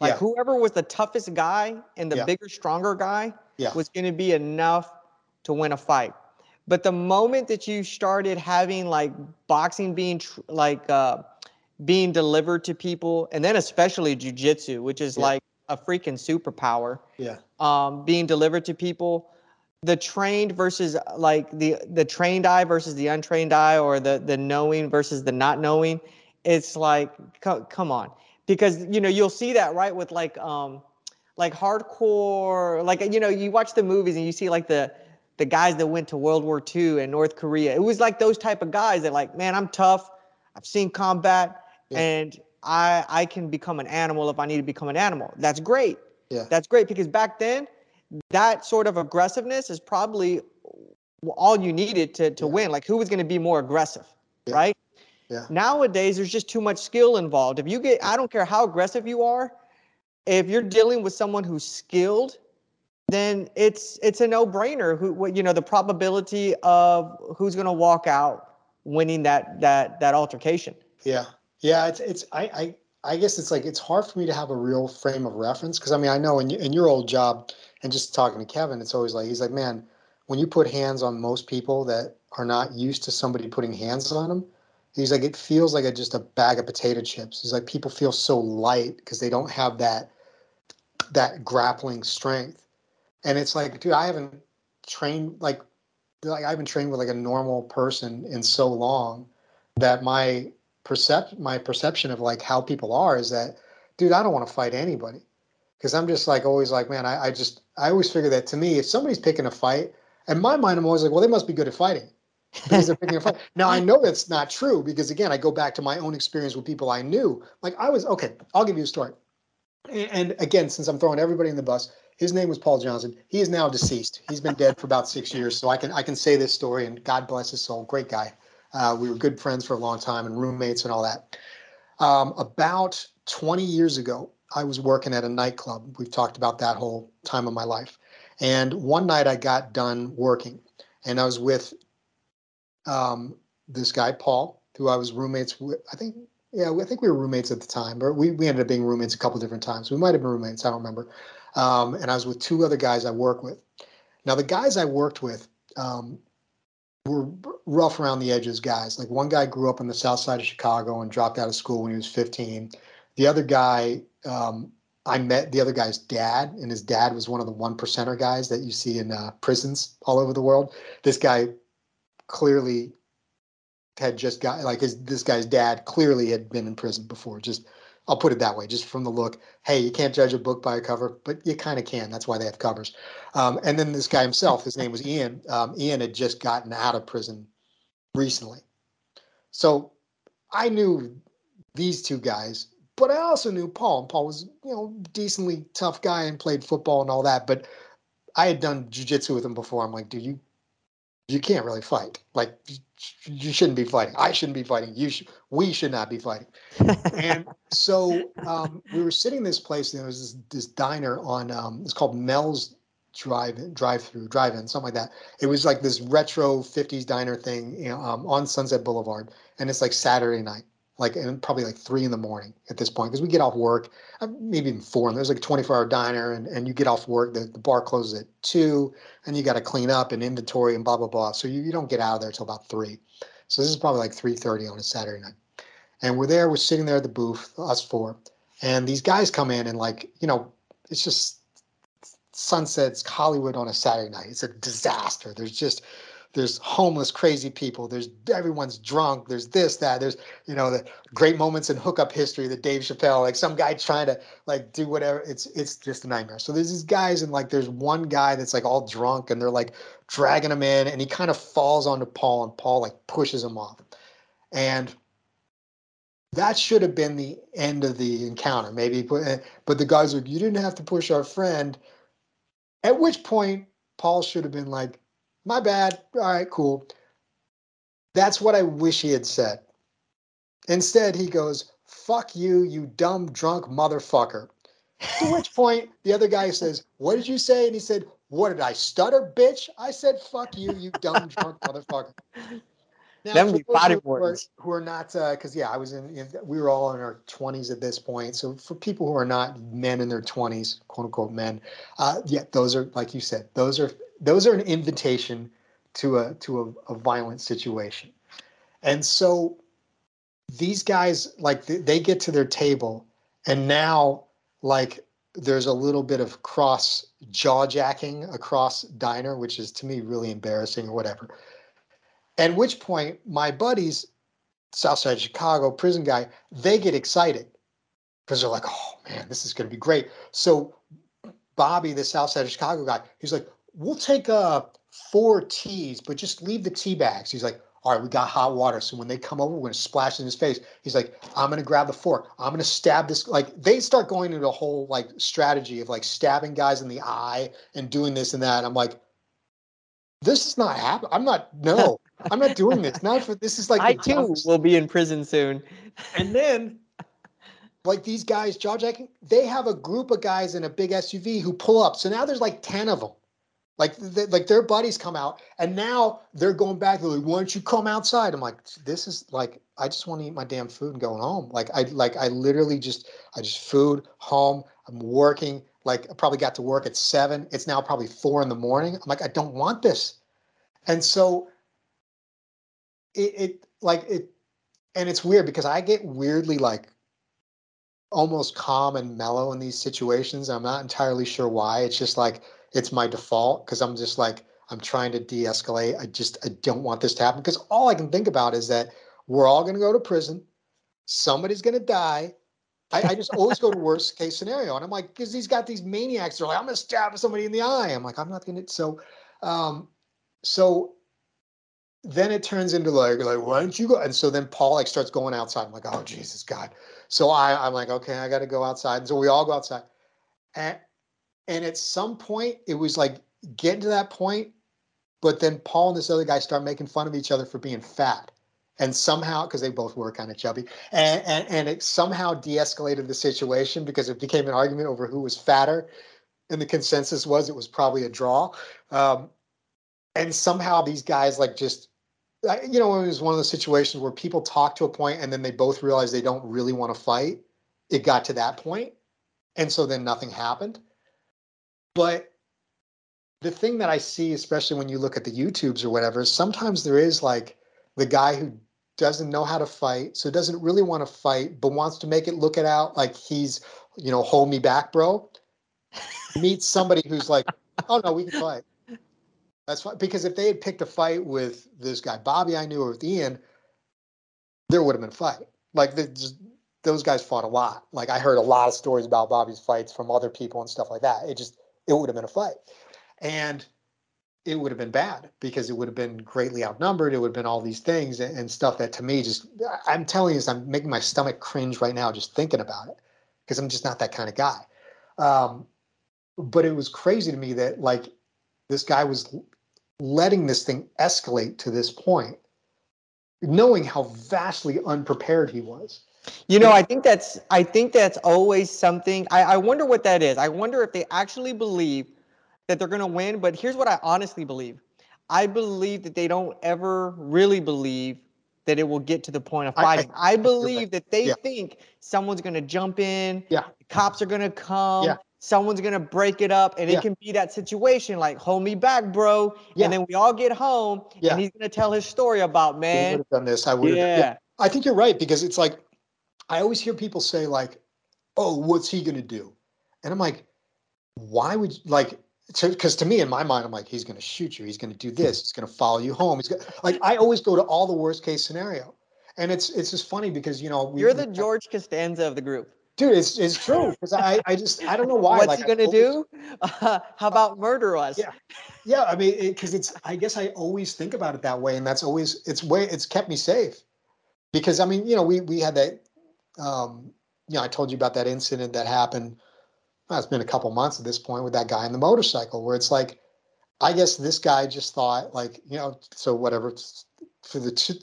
Like yeah. whoever was the toughest guy and the yeah. bigger, stronger guy yeah. was going to be enough to win a fight. But the moment that you started having like boxing being tr- like uh, being delivered to people, and then especially jujitsu, which is like a freaking superpower. Yeah. Um, being delivered to people, the trained versus like the the trained eye versus the untrained eye, or the the knowing versus the not knowing it's like come on because you know you'll see that right with like um like hardcore like you know you watch the movies and you see like the the guys that went to World War II and North Korea. It was like those type of guys that like, man, I'm tough. I've seen combat yeah. and I I can become an animal if I need to become an animal. That's great. Yeah. That's great because back then that sort of aggressiveness is probably all you needed to to yeah. win. Like who was going to be more aggressive, yeah. right? Yeah. Nowadays, there's just too much skill involved. If you get, I don't care how aggressive you are, if you're dealing with someone who's skilled, then it's it's a no-brainer. Who you know the probability of who's going to walk out winning that that that altercation. Yeah, yeah. It's it's I I I guess it's like it's hard for me to have a real frame of reference because I mean I know in in your old job and just talking to Kevin, it's always like he's like, man, when you put hands on most people that are not used to somebody putting hands on them, He's like, it feels like a, just a bag of potato chips. He's like, people feel so light because they don't have that that grappling strength. And it's like, dude, I haven't trained like like I haven't trained with like a normal person in so long that my percept my perception of like how people are is that, dude, I don't want to fight anybody. Because I'm just like always like, man, I, I just I always figure that to me, if somebody's picking a fight, in my mind, I'm always like, well, they must be good at fighting because they're picking a fight. Now I know that's not true because again, I go back to my own experience with people I knew. Like I was okay. I'll give you a story. And again, since I'm throwing everybody in the bus, His name was Paul Johnson. He is now deceased. He's been dead for about six years, so I can I can say this story. And God bless his soul. Great guy. Uh, we were good friends for a long time and roommates and all that. Um, about 20 years ago, I was working at a nightclub. We've talked about that whole time of my life. And one night I got done working, and I was with um, this guy Paul, who I was roommates with. I think, yeah, I think we were roommates at the time, or we we ended up being roommates a couple different times. We might have been roommates. I don't remember. Um, and I was with two other guys I work with. Now the guys I worked with um, were rough around the edges guys. Like one guy grew up on the south side of Chicago and dropped out of school when he was 15. The other guy, um, I met the other guy's dad, and his dad was one of the one percenter guys that you see in uh, prisons all over the world. This guy clearly had just got like his this guy's dad clearly had been in prison before. Just I'll put it that way, just from the look. Hey, you can't judge a book by a cover, but you kind of can. That's why they have covers. Um, and then this guy himself, his name was Ian. Um, Ian had just gotten out of prison recently, so I knew these two guys, but I also knew Paul. And Paul was you know decently tough guy and played football and all that, but I had done jujitsu with him before. I'm like, dude, you you can't really fight. Like you shouldn't be fighting. I shouldn't be fighting. You should. We should not be fighting. and so um, we were sitting in this place. And there was this, this diner on. Um, it's called Mel's Drive Drive Through Drive In something like that. It was like this retro '50s diner thing you know, um, on Sunset Boulevard, and it's like Saturday night like and probably like three in the morning at this point because we get off work uh, maybe even four and there's like a 24 hour diner and, and you get off work the, the bar closes at two and you got to clean up and inventory and blah blah blah. So you, you don't get out of there till about three. So this is probably like 3.30 on a saturday night. And we're there we're sitting there at the booth us four and these guys come in and like you know it's just sunsets hollywood on a saturday night. It's a disaster. There's just there's homeless crazy people. There's everyone's drunk. There's this that. There's you know the great moments in hookup history that dave chappelle like some guy trying to like do whatever. It's it's just a nightmare. So there's these guys and like there's one guy that's like all drunk and they're like dragging him in and he kind of falls onto paul and paul like pushes him off. And that should have been the end of the encounter maybe but eh, but the guys like you didn't have to push our friend. At which point paul should have been like my bad. All right, cool. That's what I wish he had said. Instead, he goes, fuck you, you dumb drunk motherfucker. to which point the other guy says, What did you say? And he said, What did I stutter, bitch? I said, Fuck you, you dumb drunk motherfucker. Now, that would be body who, are, who are not, because uh, yeah, I was in, in, we were all in our 20s at this point. So for people who are not men in their 20s, quote unquote men, uh, yeah, those are, like you said, those are those are an invitation to a to a, a violent situation. And so these guys like they get to their table and now like there's a little bit of cross jaw jacking across diner which is to me really embarrassing or whatever. At which point my buddies southside of chicago prison guy they get excited because they're like oh man this is going to be great. So bobby the southside of chicago guy he's like we'll take uh four teas, but just leave the tea bags. He's like, all right, we got hot water. So when they come over, we're gonna splash in his face. He's like, I'm gonna grab the fork. I'm gonna stab this. Like they start going into a whole like strategy of like stabbing guys in the eye and doing this and that. I'm like, this is not happening. I'm not. No, I'm not doing this. Not for this is like I too dumbest. will be in prison soon. And then like these guys, jaw jacking, they have a group of guys in a big SUV who pull up. So now there's like 10 of them. Like, they, like their buddies come out, and now they're going back. They're like, "Why don't you come outside?" I'm like, "This is like, I just want to eat my damn food and going home." Like, I like, I literally just, I just food home. I'm working. Like, I probably got to work at seven. It's now probably four in the morning. I'm like, I don't want this, and so it, it like it, and it's weird because I get weirdly like almost calm and mellow in these situations. I'm not entirely sure why. It's just like it's my default because I'm just like I'm trying to de-escalate. I just I don't want this to happen because all I can think about is that we're all going to go to prison. Somebody's going to die. I, I, just always go to worst case scenario, and I'm like, because he's got these maniacs. They're like, I'm going to stab somebody in the eye. I'm like, I'm not going to. So, um, so then it turns into like, like, why don't you go? And so then Paul like starts going outside. I'm like, oh Jesus God. So I I'm like, okay, I got to go outside. And so we all go outside, and And at some point, it was like getting to that point, but then Paul and this other guy start making fun of each other for being fat. And somehow, because they both were kind of chubby, and, and, and it somehow de escalated the situation because it became an argument over who was fatter. And the consensus was it was probably a draw. Um, and somehow these guys, like, just, you know, it was one of those situations where people talk to a point and then they both realize they don't really want to fight. It got to that point, And so then nothing happened. But the thing that I see, especially when you look at the YouTubes or whatever, sometimes there is like the guy who doesn't know how to fight, so doesn't really want to fight, but wants to make it look it out like he's, you know, hold me back, bro. Meets somebody who's like, oh no, we can fight. That's why because if they had picked a fight with this guy Bobby I knew or with Ian, there would have been a fight. Like the, just, those guys fought a lot. Like I heard a lot of stories about Bobby's fights from other people and stuff like that. It just it would have been a fight. And it would have been bad because it would have been greatly outnumbered. It would have been all these things and, stuff that to me just, I'm telling you, I'm making my stomach cringe right now just thinking about it because I'm just not that kind of guy. Um, but it was crazy to me that like this guy was letting this thing escalate to this point, knowing how vastly unprepared he was. You know, I think that's I think that's always something. I, I wonder what that is. I wonder if they actually believe that they're going to win. But here's what I honestly believe I believe that they don't ever really believe that it will get to the point of fighting. I, I, I believe that they yeah. think someone's going to jump in, yeah. cops are going to come, yeah. someone's going to break it up, and yeah. it can be that situation like, hold me back, bro. Yeah. And then we all get home, yeah. and he's going to tell his story about, man. I would have done this. I would have. Yeah. yeah. I think you're right because it's like, I always hear people say, like, oh, what's he going to do? And I'm like, why would, like, because to, to, me in my mind i'm like he's going to shoot you. He's going to do this. He's going to follow you home. He's gonna, like i always go to all the worst case scenario. And it's it's just funny because you know we, you're the george costanza of the group. Dude it's, it's true because I, I just i don't know why what's like, he gonna do? Uh, how about murder us? Yeah. Yeah i mean because it, it's i guess i always think about it that way and that's always it's way it's kept me safe. Because i mean you know we we had that um you know i told you about that incident that happened well, it's been a couple months at this point with that guy in the motorcycle where it's like i guess this guy just thought like you know so whatever for the two,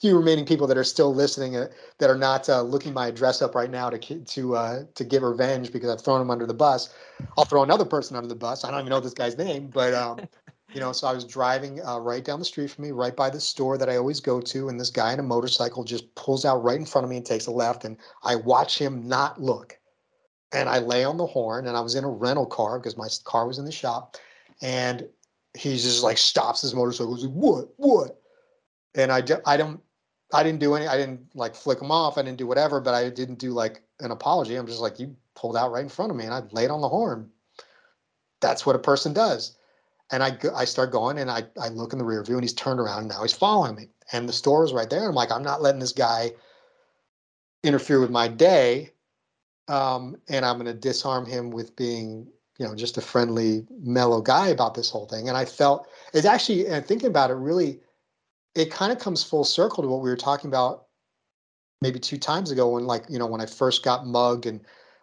few remaining people that are still listening uh, that are not uh, looking my address up right now to to uh, to give revenge because I've thrown him under the bus. I'll throw another person under the bus. I don't even know this guy's name, but um, you know, so I was driving uh, right down the street from me, right by the store that I always go to, and this guy in a motorcycle just pulls out right in front of me and takes a left, and I watch him not look. And I lay on the horn and I was in a rental car because my car was in the shop and he just like stops his motorcycle what? What? And I, I don't I didn't do any I didn't like flick him off I didn't do whatever but I didn't do like an apology. I'm just like you pulled out right in front of me and I laid on the horn. That's what a person does and I I start going and I I look in the rear view and he's turned around and now he's following me and the store is right there I'm like I'm not letting this guy interfere with my day um, and I'm going to disarm him with being, you know, just a friendly, mellow guy about this whole thing. And I felt it's actually, and thinking about it, really, it kind of comes full circle to what we were talking about maybe two times ago when, like, you know, when I first got mugged and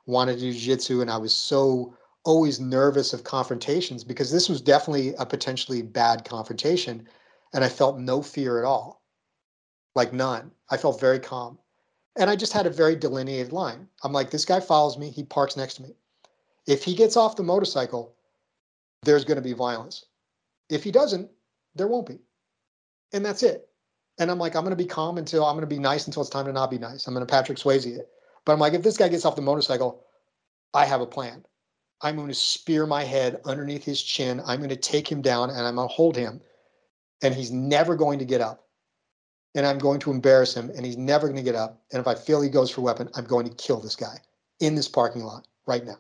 wanted to do jiu-jitsu, and I was so always nervous of confrontations because this was definitely a potentially bad confrontation, and I felt no fear at all, like none. I felt very calm. And I just had a very delineated line. I'm like, this guy follows me. He parks next to me. If he gets off the motorcycle, there's going to be violence. If he doesn't, there won't be. And that's it. And I'm like, I'm going to be calm until I'm going to be nice until it's time to not be nice. I'm going to Patrick Swayze it. But I'm like, if this guy gets off the motorcycle, I have a plan. I'm going to spear my head underneath his chin. I'm going to take him down and I'm going to hold him. And he's never going to get up and I'm going to embarrass him, and he's never going to get up. And if I feel he goes for weapon, I'm going to kill this guy in this parking lot right now.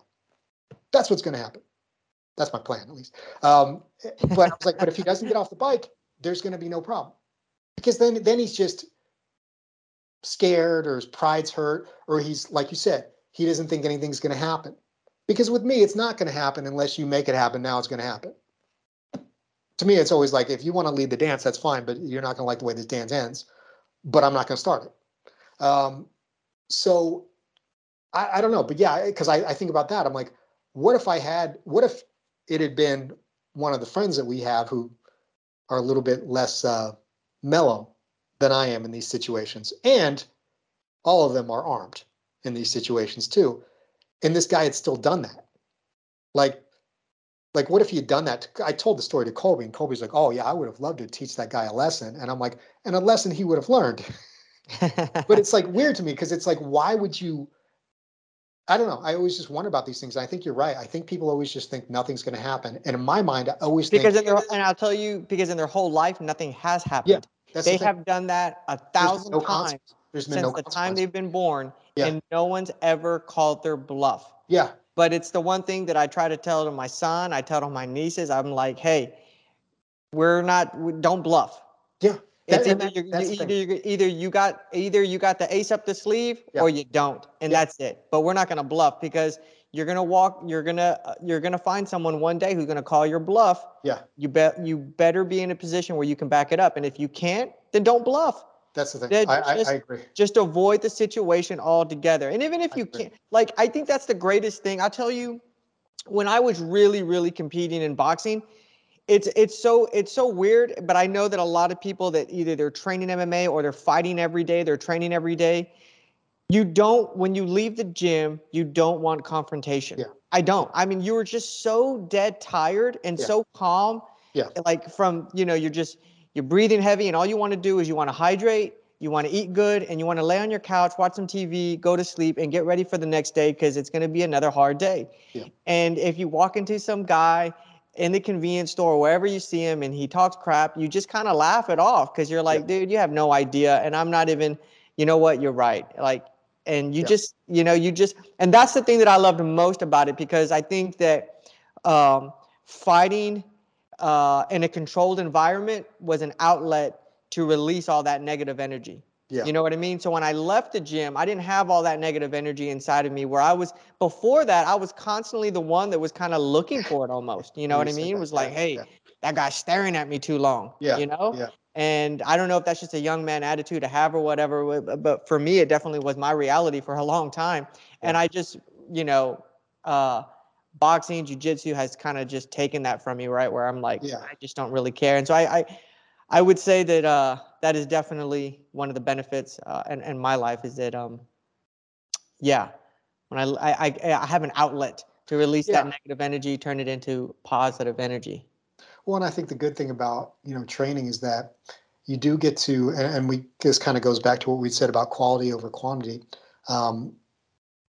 That's what's going to happen. That's my plan, at least. Um, but I was like, but if he doesn't get off the bike, there's going to be no problem, because then then he's just scared, or his pride's hurt, or he's like you said, he doesn't think anything's going to happen. Because with me, it's not going to happen unless you make it happen. Now it's going to happen to me, it's always like if you want to lead the dance, that's fine, but you're not going to like the way this dance ends. But I'm not going to start it. Um, so I, I, don't know, but yeah, because I, I, think about that. I'm like, what if I had, what if it had been one of the friends that we have who are a little bit less uh, mellow than I am in these situations. And all of them are armed in these situations too. And this guy had still done that. Like, like what if he had done that? I told the story to Colby, and Colby's like, "Oh yeah, I would have loved to teach that guy a lesson." And I'm like, "And a lesson he would have learned." but it's like weird to me because it's like, why would you? I don't know. I always just wonder about these things. I think you're right. I think people always just think nothing's going to happen, and in my mind, I always because think, in their and I'll tell you because in their whole life nothing has happened. Yeah, they the have done that a thousand no times since no the time they've been born, Yeah. and no one's ever called their bluff. Yeah, But it's the one thing that I try to tell to my son. I tell to my nieces. I'm like, hey, we're not. We, don't bluff. yeah. It's That- either, that- you either, you either you got either you got the ace up the sleeve Yeah. or you don't, and Yeah. that's it. But we're not gonna bluff because you're gonna walk. You're gonna uh, you're gonna find someone one day who's gonna call your bluff. Yeah. You bet. You better be in a position where you can back it up. And if you can't, then don't bluff. That's the thing. I, I, just- I agree. Just avoid the situation altogether. And even if you can't, like, I think that's the greatest thing. I'll tell you, when I was really, really competing in boxing, it's it's so it's so weird. But I know that a lot of people that either they're training MMA or they're fighting every day, they're training every day. You don't when you leave the gym, you don't want confrontation. Yeah. I don't. I mean, you were just so dead tired and Yeah. so calm. Yeah. Like from, you know, you're just you're breathing heavy and all you want to do is you want to hydrate, you want to eat good, and you want to lay on your couch, watch some TV, go to sleep, and get ready for the next day because it's going to be another hard day. Yeah. And if you walk into some guy in the convenience store or wherever you see him and he talks crap, you just kind of laugh it off because you're like, dude, you have no idea. And I'm not even, you know what, you're right. Like, and you Yeah. just, you know, you just, and that's the thing that I loved most about it because I think that um, fighting uh, in a controlled environment was an outlet to release all that negative energy. Yeah. You know what I mean? So when I left the gym, I didn't have all that negative energy inside of me where I was before that, I was constantly the one that was kind of looking for it almost. You know what I mean? It was like, hey, yeah. that guy's staring at me too long. Yeah, You know? yeah. And I don't know if that's just a young man attitude to have or whatever, but- but for me, it definitely was my reality for a long time. And I just, you know, uh, boxing, jujitsu has kind of just taken that from me, right? Where I'm like, Yeah. I just don't really care. And so I, I, I would say that uh, that is definitely one of the benefits uh, and in my life is that, um, yeah, when I, I, I, I have an outlet to release that negative energy, turn it into positive energy. Well, and I think the good thing about you know training is that you do get to, and, and we this kind of goes back to what we said about quality over quantity. Um,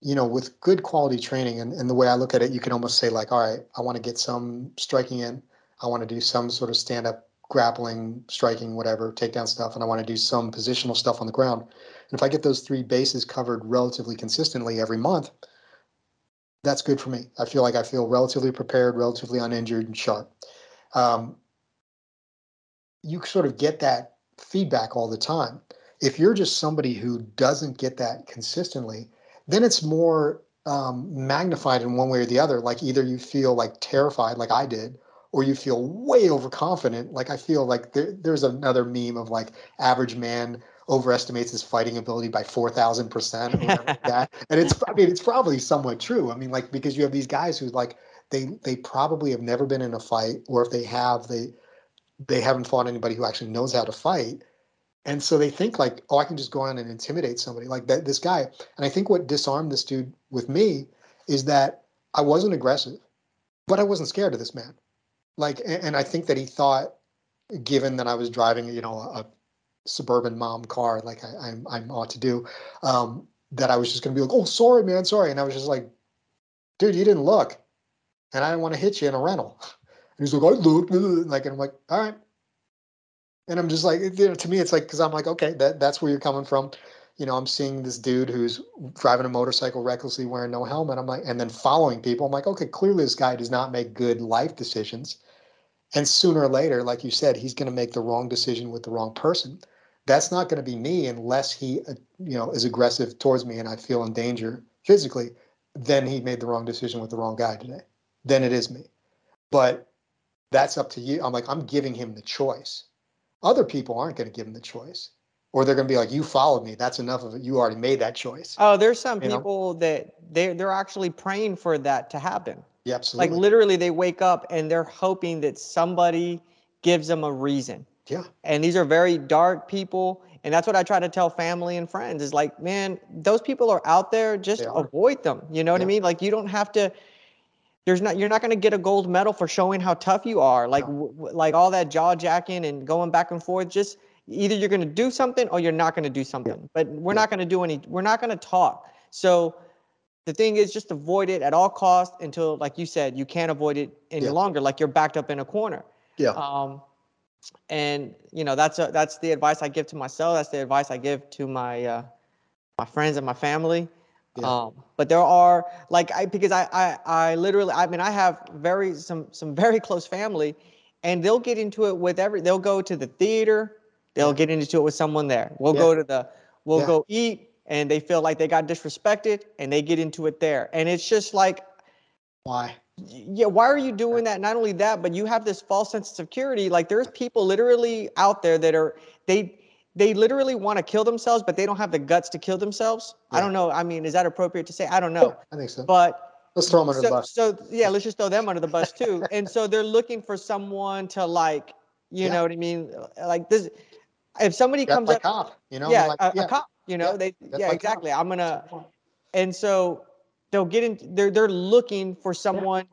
you know, with good quality training, and, and the way I look at it, you can almost say like, all right, I want to get some striking in, I want to do some sort of stand up grappling, striking, whatever, takedown stuff, and I want to do some positional stuff on the ground. And if I get those three bases covered relatively consistently every month, that's good for me. I feel like I feel relatively prepared, relatively uninjured, and sharp. Um, you sort of get that feedback all the time. If you're just somebody who doesn't get that consistently, then it's more um, magnified in one way or the other. Like either you feel like terrified, like I did, or you feel way overconfident. Like I feel like there, there's another meme of like average man overestimates his fighting ability by 4,000 percent or whatever like that. And it's, I mean, it's probably somewhat true. I mean, like, because you have these guys who like, they, they probably have never been in a fight, or if they have, they, they haven't fought anybody who actually knows how to fight. And so they think like, oh, I can just go on and intimidate somebody like that. This guy, and I think what disarmed this dude with me is that I wasn't aggressive, but I wasn't scared of this man. Like, and, I think that he thought, given that I was driving, you know, a, suburban mom car, like I, I'm, I'm ought to do, um, that I was just gonna be like, oh, sorry, man, sorry. And I was just like, dude, you didn't look, and I didn't want to hit you in a rental. And he's like, I looked, like, and I'm like, all right. And I'm just like, you know, to me, it's like, because I'm like, okay, that that's where you're coming from. You know, I'm seeing this dude who's driving a motorcycle recklessly, wearing no helmet. I'm like, and then following people. I'm like, okay, clearly this guy does not make good life decisions. And sooner or later, like you said, he's going to make the wrong decision with the wrong person. That's not going to be me unless he, uh, you know, is aggressive towards me and I feel in danger physically. Then he made the wrong decision with the wrong guy today. Then it is me. But that's up to you. I'm like, I'm giving him the choice. Other people aren't going to give them the choice. Or they're going to be like, you followed me. That's enough of it. You already made that choice. Oh, there's some You know? people that they they're actually praying for that to happen. Yeah, absolutely. Like literally, they wake up and they're hoping that somebody gives them a reason. Yeah. And these are very dark people. And that's what I try to tell family and friends is like, man, those people are out there. Just avoid them. You know what yeah. I mean? Like you don't have to. There's not. You're not going to get a gold medal for showing how tough you are. Like no. w- like all that jaw jacking and going back and forth. Just either you're going to do something or you're not going to do something. Yeah. But we're yeah. not going to do any. We're not going to talk. So the thing is just avoid it at all costs until like you said you can't avoid it any yeah. longer like you're backed up in a corner yeah um and you know that's a, that's the advice i give to myself that's the advice i give to my uh my friends and my family yeah. um but there are like i because I, I i literally i mean i have very some some very close family and they'll get into it with every they'll go to the theater they'll yeah. get into it with someone there we'll yeah. go to the we'll go eat and they feel like they got disrespected and they get into it there. And it's just like, why? Yeah, why are you doing that? Not only that, but you have this false sense of security. Like there's people literally out there that are they they literally want to kill themselves, but they don't have the guts to kill themselves. Yeah. I don't know. I mean, is that appropriate to say? I don't know. I think so. But let's throw them under so, the bus. So yeah, let's just throw them under the bus too. and so they're looking for someone to like, you yeah. know what I mean? Like this. If somebody comes up, cop, you know, yeah, like, a, yeah. a cop you know, yeah, they yeah, exactly. I'm gonna and so they'll get in they're they're looking for someone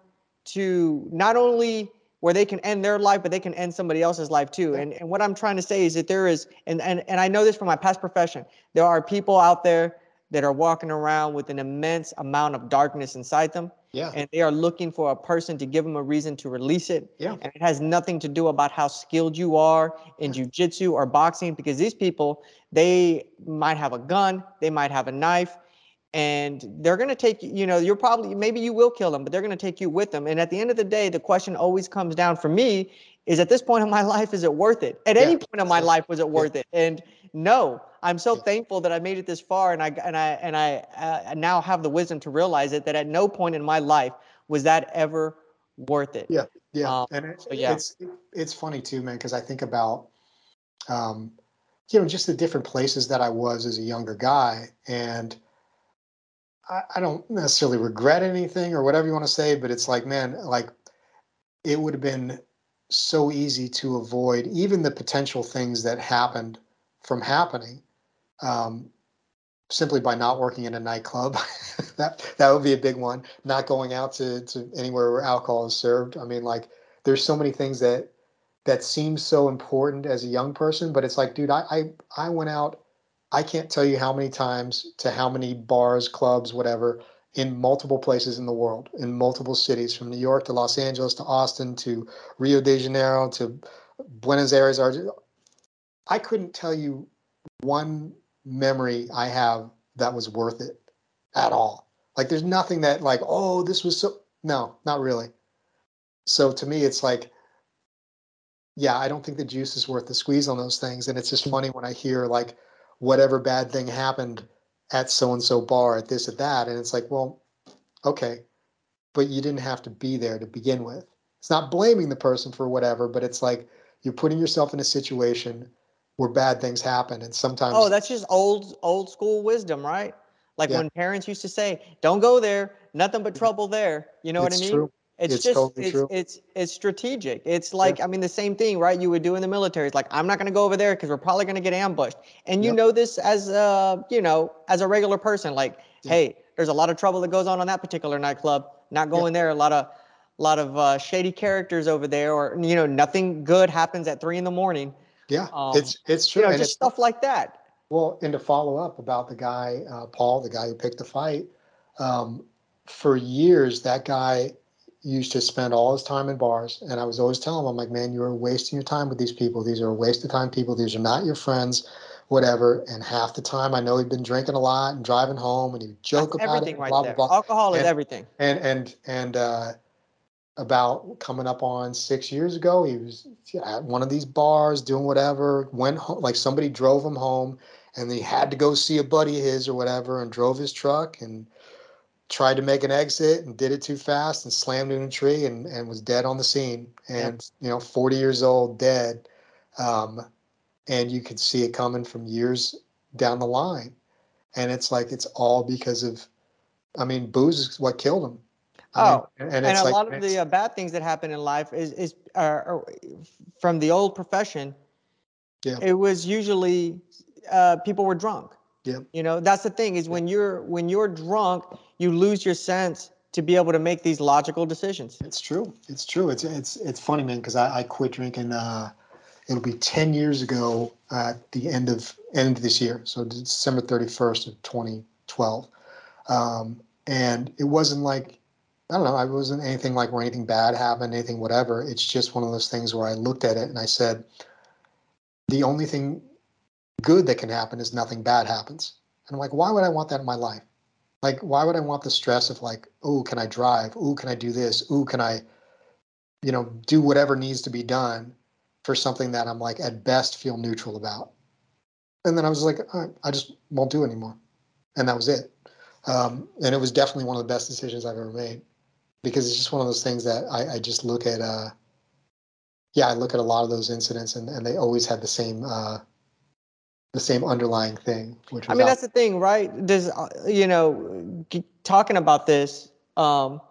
to not only where they can end their life, but they can end somebody else's life too. And and what I'm trying to say is that there is and and, and I know this from my past profession, there are people out there that are walking around with an immense amount of darkness inside them. Yeah. And they are looking for a person to give them a reason to release it. Yeah. And it has nothing to do about how skilled you are in yeah. jujitsu or boxing, because these people, they might have a gun, they might have a knife, and they're going to take you you know you're probably maybe you will kill them but they're going to take you with them and at the end of the day the question always comes down for me is at this point in my life is it worth it at yeah. any point in my life was it worth yeah. it and no I'm so thankful that I made it this far, and I and I and I uh, now have the wisdom to realize it. That at no point in my life was that ever worth it. Yeah, yeah, um, and it, so yeah. it's it's funny too, man, because I think about, um, you know, just the different places that I was as a younger guy, and I, don't necessarily regret anything or whatever you want to say, but it's like, man, like it would have been so easy to avoid even the potential things that happened from happening um, simply by not working in a nightclub. that that would be a big one. Not going out to, to anywhere where alcohol is served. I mean, like there's so many things that that seem so important as a young person, but it's like, dude, I I, I went out. I can't tell you how many times to how many bars, clubs, whatever, in multiple places in the world, in multiple cities, from New York to Los Angeles to Austin to Rio de Janeiro to Buenos Aires. I couldn't tell you one memory I have that was worth it at all. Like there's nothing that like, oh, this was so no, not really. So to me, it's like, yeah, I don't think the juice is worth the squeeze on those things. And it's just funny when I hear like whatever bad thing happened at so and so bar at this at that. And it's like, well, okay, but you didn't have to be there to begin with. It's not blaming the person for whatever, but it's like you're putting yourself in a situation where bad things happen and sometimes oh that's just old old school wisdom right like yeah. when parents used to say don't go there nothing but mm-hmm. trouble there you know it's what i mean true. It's, it's just totally it's, true. it's it's strategic it's like yeah. i mean the same thing right you would do in the military it's like i'm not going to go over there because we're probably going to get ambushed and you yep. know this as a you know as a regular person like yeah. hey there's a lot of trouble that goes on on that particular nightclub not going there a lot of a lot of uh, shady characters over there or you know nothing good happens at three in the morning yeah, um, it's it's true. You know, just stuff like that. Well, and to follow up about the guy uh, Paul, the guy who picked the fight, um, for years that guy used to spend all his time in bars, and I was always telling him, I'm like, man, you are wasting your time with these people. These are a waste of time people. These are not your friends, whatever. And half the time, I know he'd been drinking a lot and driving home, and he'd joke That's about everything it. Right blah, there. blah blah Alcohol and, is everything. And and and uh, about coming up on six years ago. He was at one of these bars doing whatever, went home, like somebody drove him home and he had to go see a buddy of his or whatever and drove his truck and tried to make an exit and did it too fast and slammed into a tree and, and was dead on the scene. And, you know, 40 years old, dead. Um, and you could see it coming from years down the line. And it's like, it's all because of, I mean, booze is what killed him I oh, mean, and, and a like, lot of the uh, bad things that happen in life is is uh, from the old profession. Yeah. It was usually uh, people were drunk. Yeah. You know, that's the thing is when you're when you're drunk, you lose your sense to be able to make these logical decisions. It's true. It's true. It's it's it's funny, man, because I, I quit drinking. Uh, it'll be ten years ago at the end of end of this year, so December thirty first of twenty twelve, um, and it wasn't like I don't know. I wasn't anything like where anything bad happened, anything whatever. It's just one of those things where I looked at it and I said, the only thing good that can happen is nothing bad happens. And I'm like, why would I want that in my life? Like, why would I want the stress of like, oh, can I drive? Oh, can I do this? Oh, can I, you know, do whatever needs to be done for something that I'm like at best feel neutral about. And then I was like, I just won't do anymore. And that was it. Um, and it was definitely one of the best decisions I've ever made because it's just one of those things that I, I just look at. Uh, yeah, I look at a lot of those incidents, and, and they always had the same uh, the same underlying thing. Which I mean, that's the thing, right? Does uh, you know, talking about this um,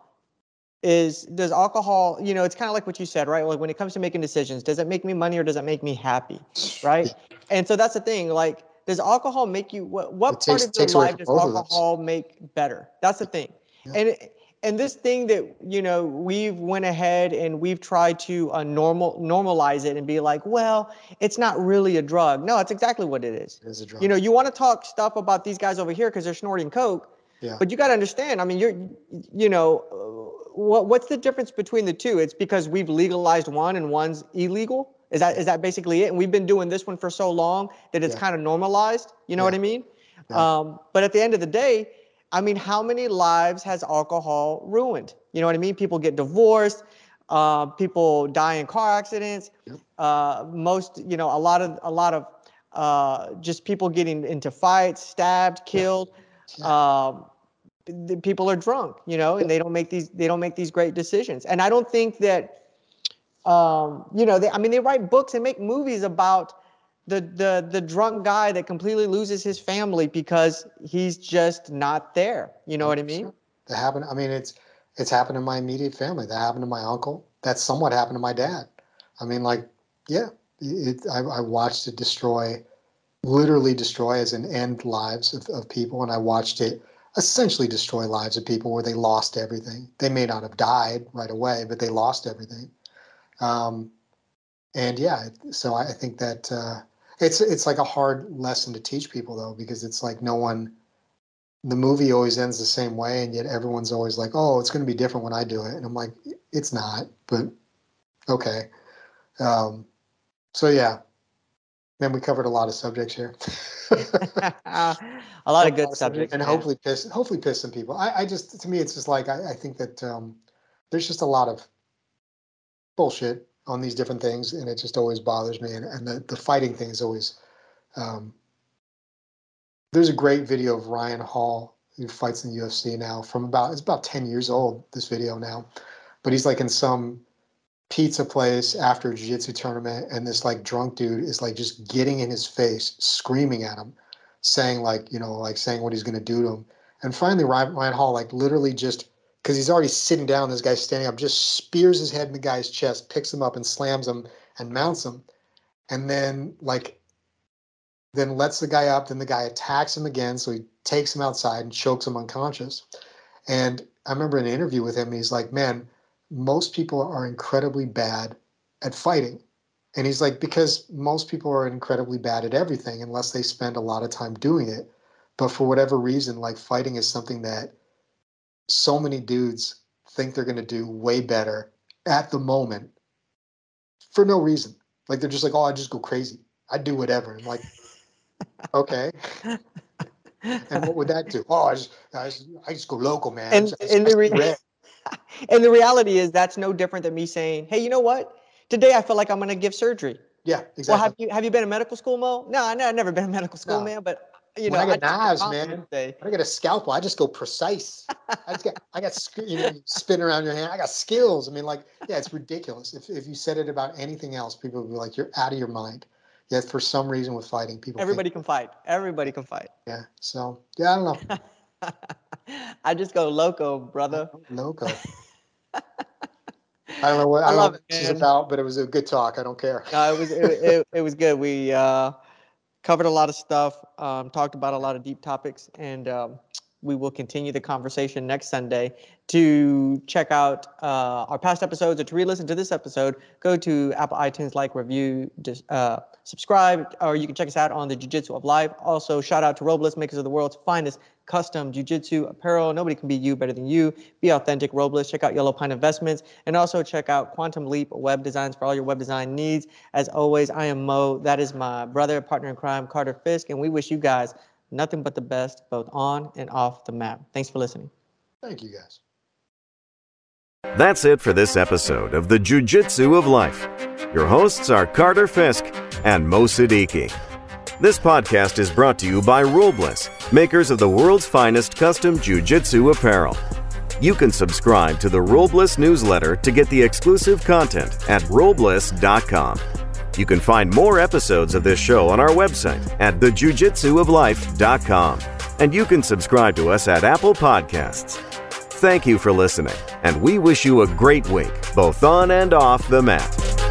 is does alcohol? You know, it's kind of like what you said, right? Like when it comes to making decisions, does it make me money or does it make me happy, right? Yeah. And so that's the thing, like. Does alcohol make you what? What takes, part of your life does alcohol make better? That's the thing, yeah. and it, and this thing that you know we've went ahead and we've tried to uh, normal normalize it and be like well it's not really a drug. No it's exactly what it is. It is a drug. You know you want to talk stuff about these guys over here because they're snorting coke yeah. but you got to understand i mean you're you know what what's the difference between the two? It's because we've legalized one and one's illegal? Is that is that basically it? And we've been doing this one for so long that it's yeah. kind of normalized? You know yeah. what i mean? Um, but at the end of the day I mean, how many lives has alcohol ruined? You know what I mean? People get divorced, uh, people die in car accidents. Uh, most, you know, a lot of a lot of uh, just people getting into fights, stabbed, killed. Um, people are drunk, you know, and they don't make these they don't make these great decisions. And I don't think that, um, you know, they, I mean, they write books and make movies about the the the drunk guy that completely loses his family because he's just not there. You know what I mean? That happened. I mean, it's it's happened in my immediate family. That happened to my uncle. That somewhat happened to my dad. I mean, like, yeah, it, I, I watched it destroy, literally destroy as an end lives of, of people, and I watched it essentially destroy lives of people where they lost everything. They may not have died right away, but they lost everything. Um, and yeah, so I think that uh, it's it's like a hard lesson to teach people though, because it's like no one. The movie always ends the same way, and yet everyone's always like, "Oh, it's going to be different when I do it," and I'm like, "It's not," but okay. Um, so yeah, man, we covered a lot of subjects here. a lot of good subjects, and man. hopefully piss, hopefully piss some people. I, I just, to me, it's just like I, I think that um, there's just a lot of bullshit on these different things, and it just always bothers me. And, and the, the fighting thing is always. Um, there's a great video of Ryan Hall who fights in the UFC now from about it's about 10 years old this video now but he's like in some pizza place after a jiu-jitsu tournament and this like drunk dude is like just getting in his face screaming at him saying like you know like saying what he's going to do to him and finally Ryan, Ryan Hall like literally just because he's already sitting down. This guy's standing up, just spears his head in the guy's chest, picks him up and slams him and mounts him, and then like then lets the guy up. Then the guy attacks him again, so he takes him outside and chokes him unconscious. And I remember in an interview with him, he's like, "Man, most people are incredibly bad at fighting." And he's like, because most people are incredibly bad at everything unless they spend a lot of time doing it. But for whatever reason, like fighting is something that so many dudes think they're going to do way better at the moment for no reason. Like they're just like, oh, I just go crazy. I do whatever. I'm like, okay. and what would that do? Oh, I just, I just, I just go local, man. And, just, and, the re- and the reality is that's no different than me saying, hey, you know what? Today I feel like I'm going to give surgery. Yeah, exactly. Well, have you have you been in medical school, Mo? No, I have never been in medical school, no. man. But you when know, I get knives, man. When I get a scalpel, I just go precise. I just get, I got, you know, spin around your hand. I got skills. I mean, like, yeah, it's ridiculous. If if you said it about anything else, people would be like, you're out of your mind. Yet for some reason, with fighting, people. Everybody think, can fight. Everybody can fight. Yeah. So yeah, I don't know. I just go loco, brother. Loco. I don't know what I, I love what this is about, but it was a good talk. I don't care. No, it was it, it, it was good. We uh, covered a lot of stuff, um, talked about a lot of deep topics, and um, we will continue the conversation next Sunday. To check out uh, our past episodes or to re-listen to this episode, go to Apple iTunes, like, review, uh, subscribe, or you can check us out on the Jiu Jitsu of Life. Also, shout out to Robles, makers of the world's finest custom jiu-jitsu apparel. Nobody can be you better than you. Be authentic, Robles. Check out Yellow Pine Investments, and also check out Quantum Leap Web Designs for all your web design needs. As always, I am Mo. That is my brother, partner in crime, Carter Fisk, and we wish you guys nothing but the best, both on and off the map. Thanks for listening. Thank you, guys. That's it for this episode of the Jiu Jitsu of Life. Your hosts are Carter Fisk and Mo Siddiqui. This podcast is brought to you by Robles, makers of the world's finest custom Jiu Jitsu apparel. You can subscribe to the Robles newsletter to get the exclusive content at robles.com. You can find more episodes of this show on our website at thejujitsuoflife.com. And you can subscribe to us at Apple Podcasts. Thank you for listening, and we wish you a great week, both on and off the mat.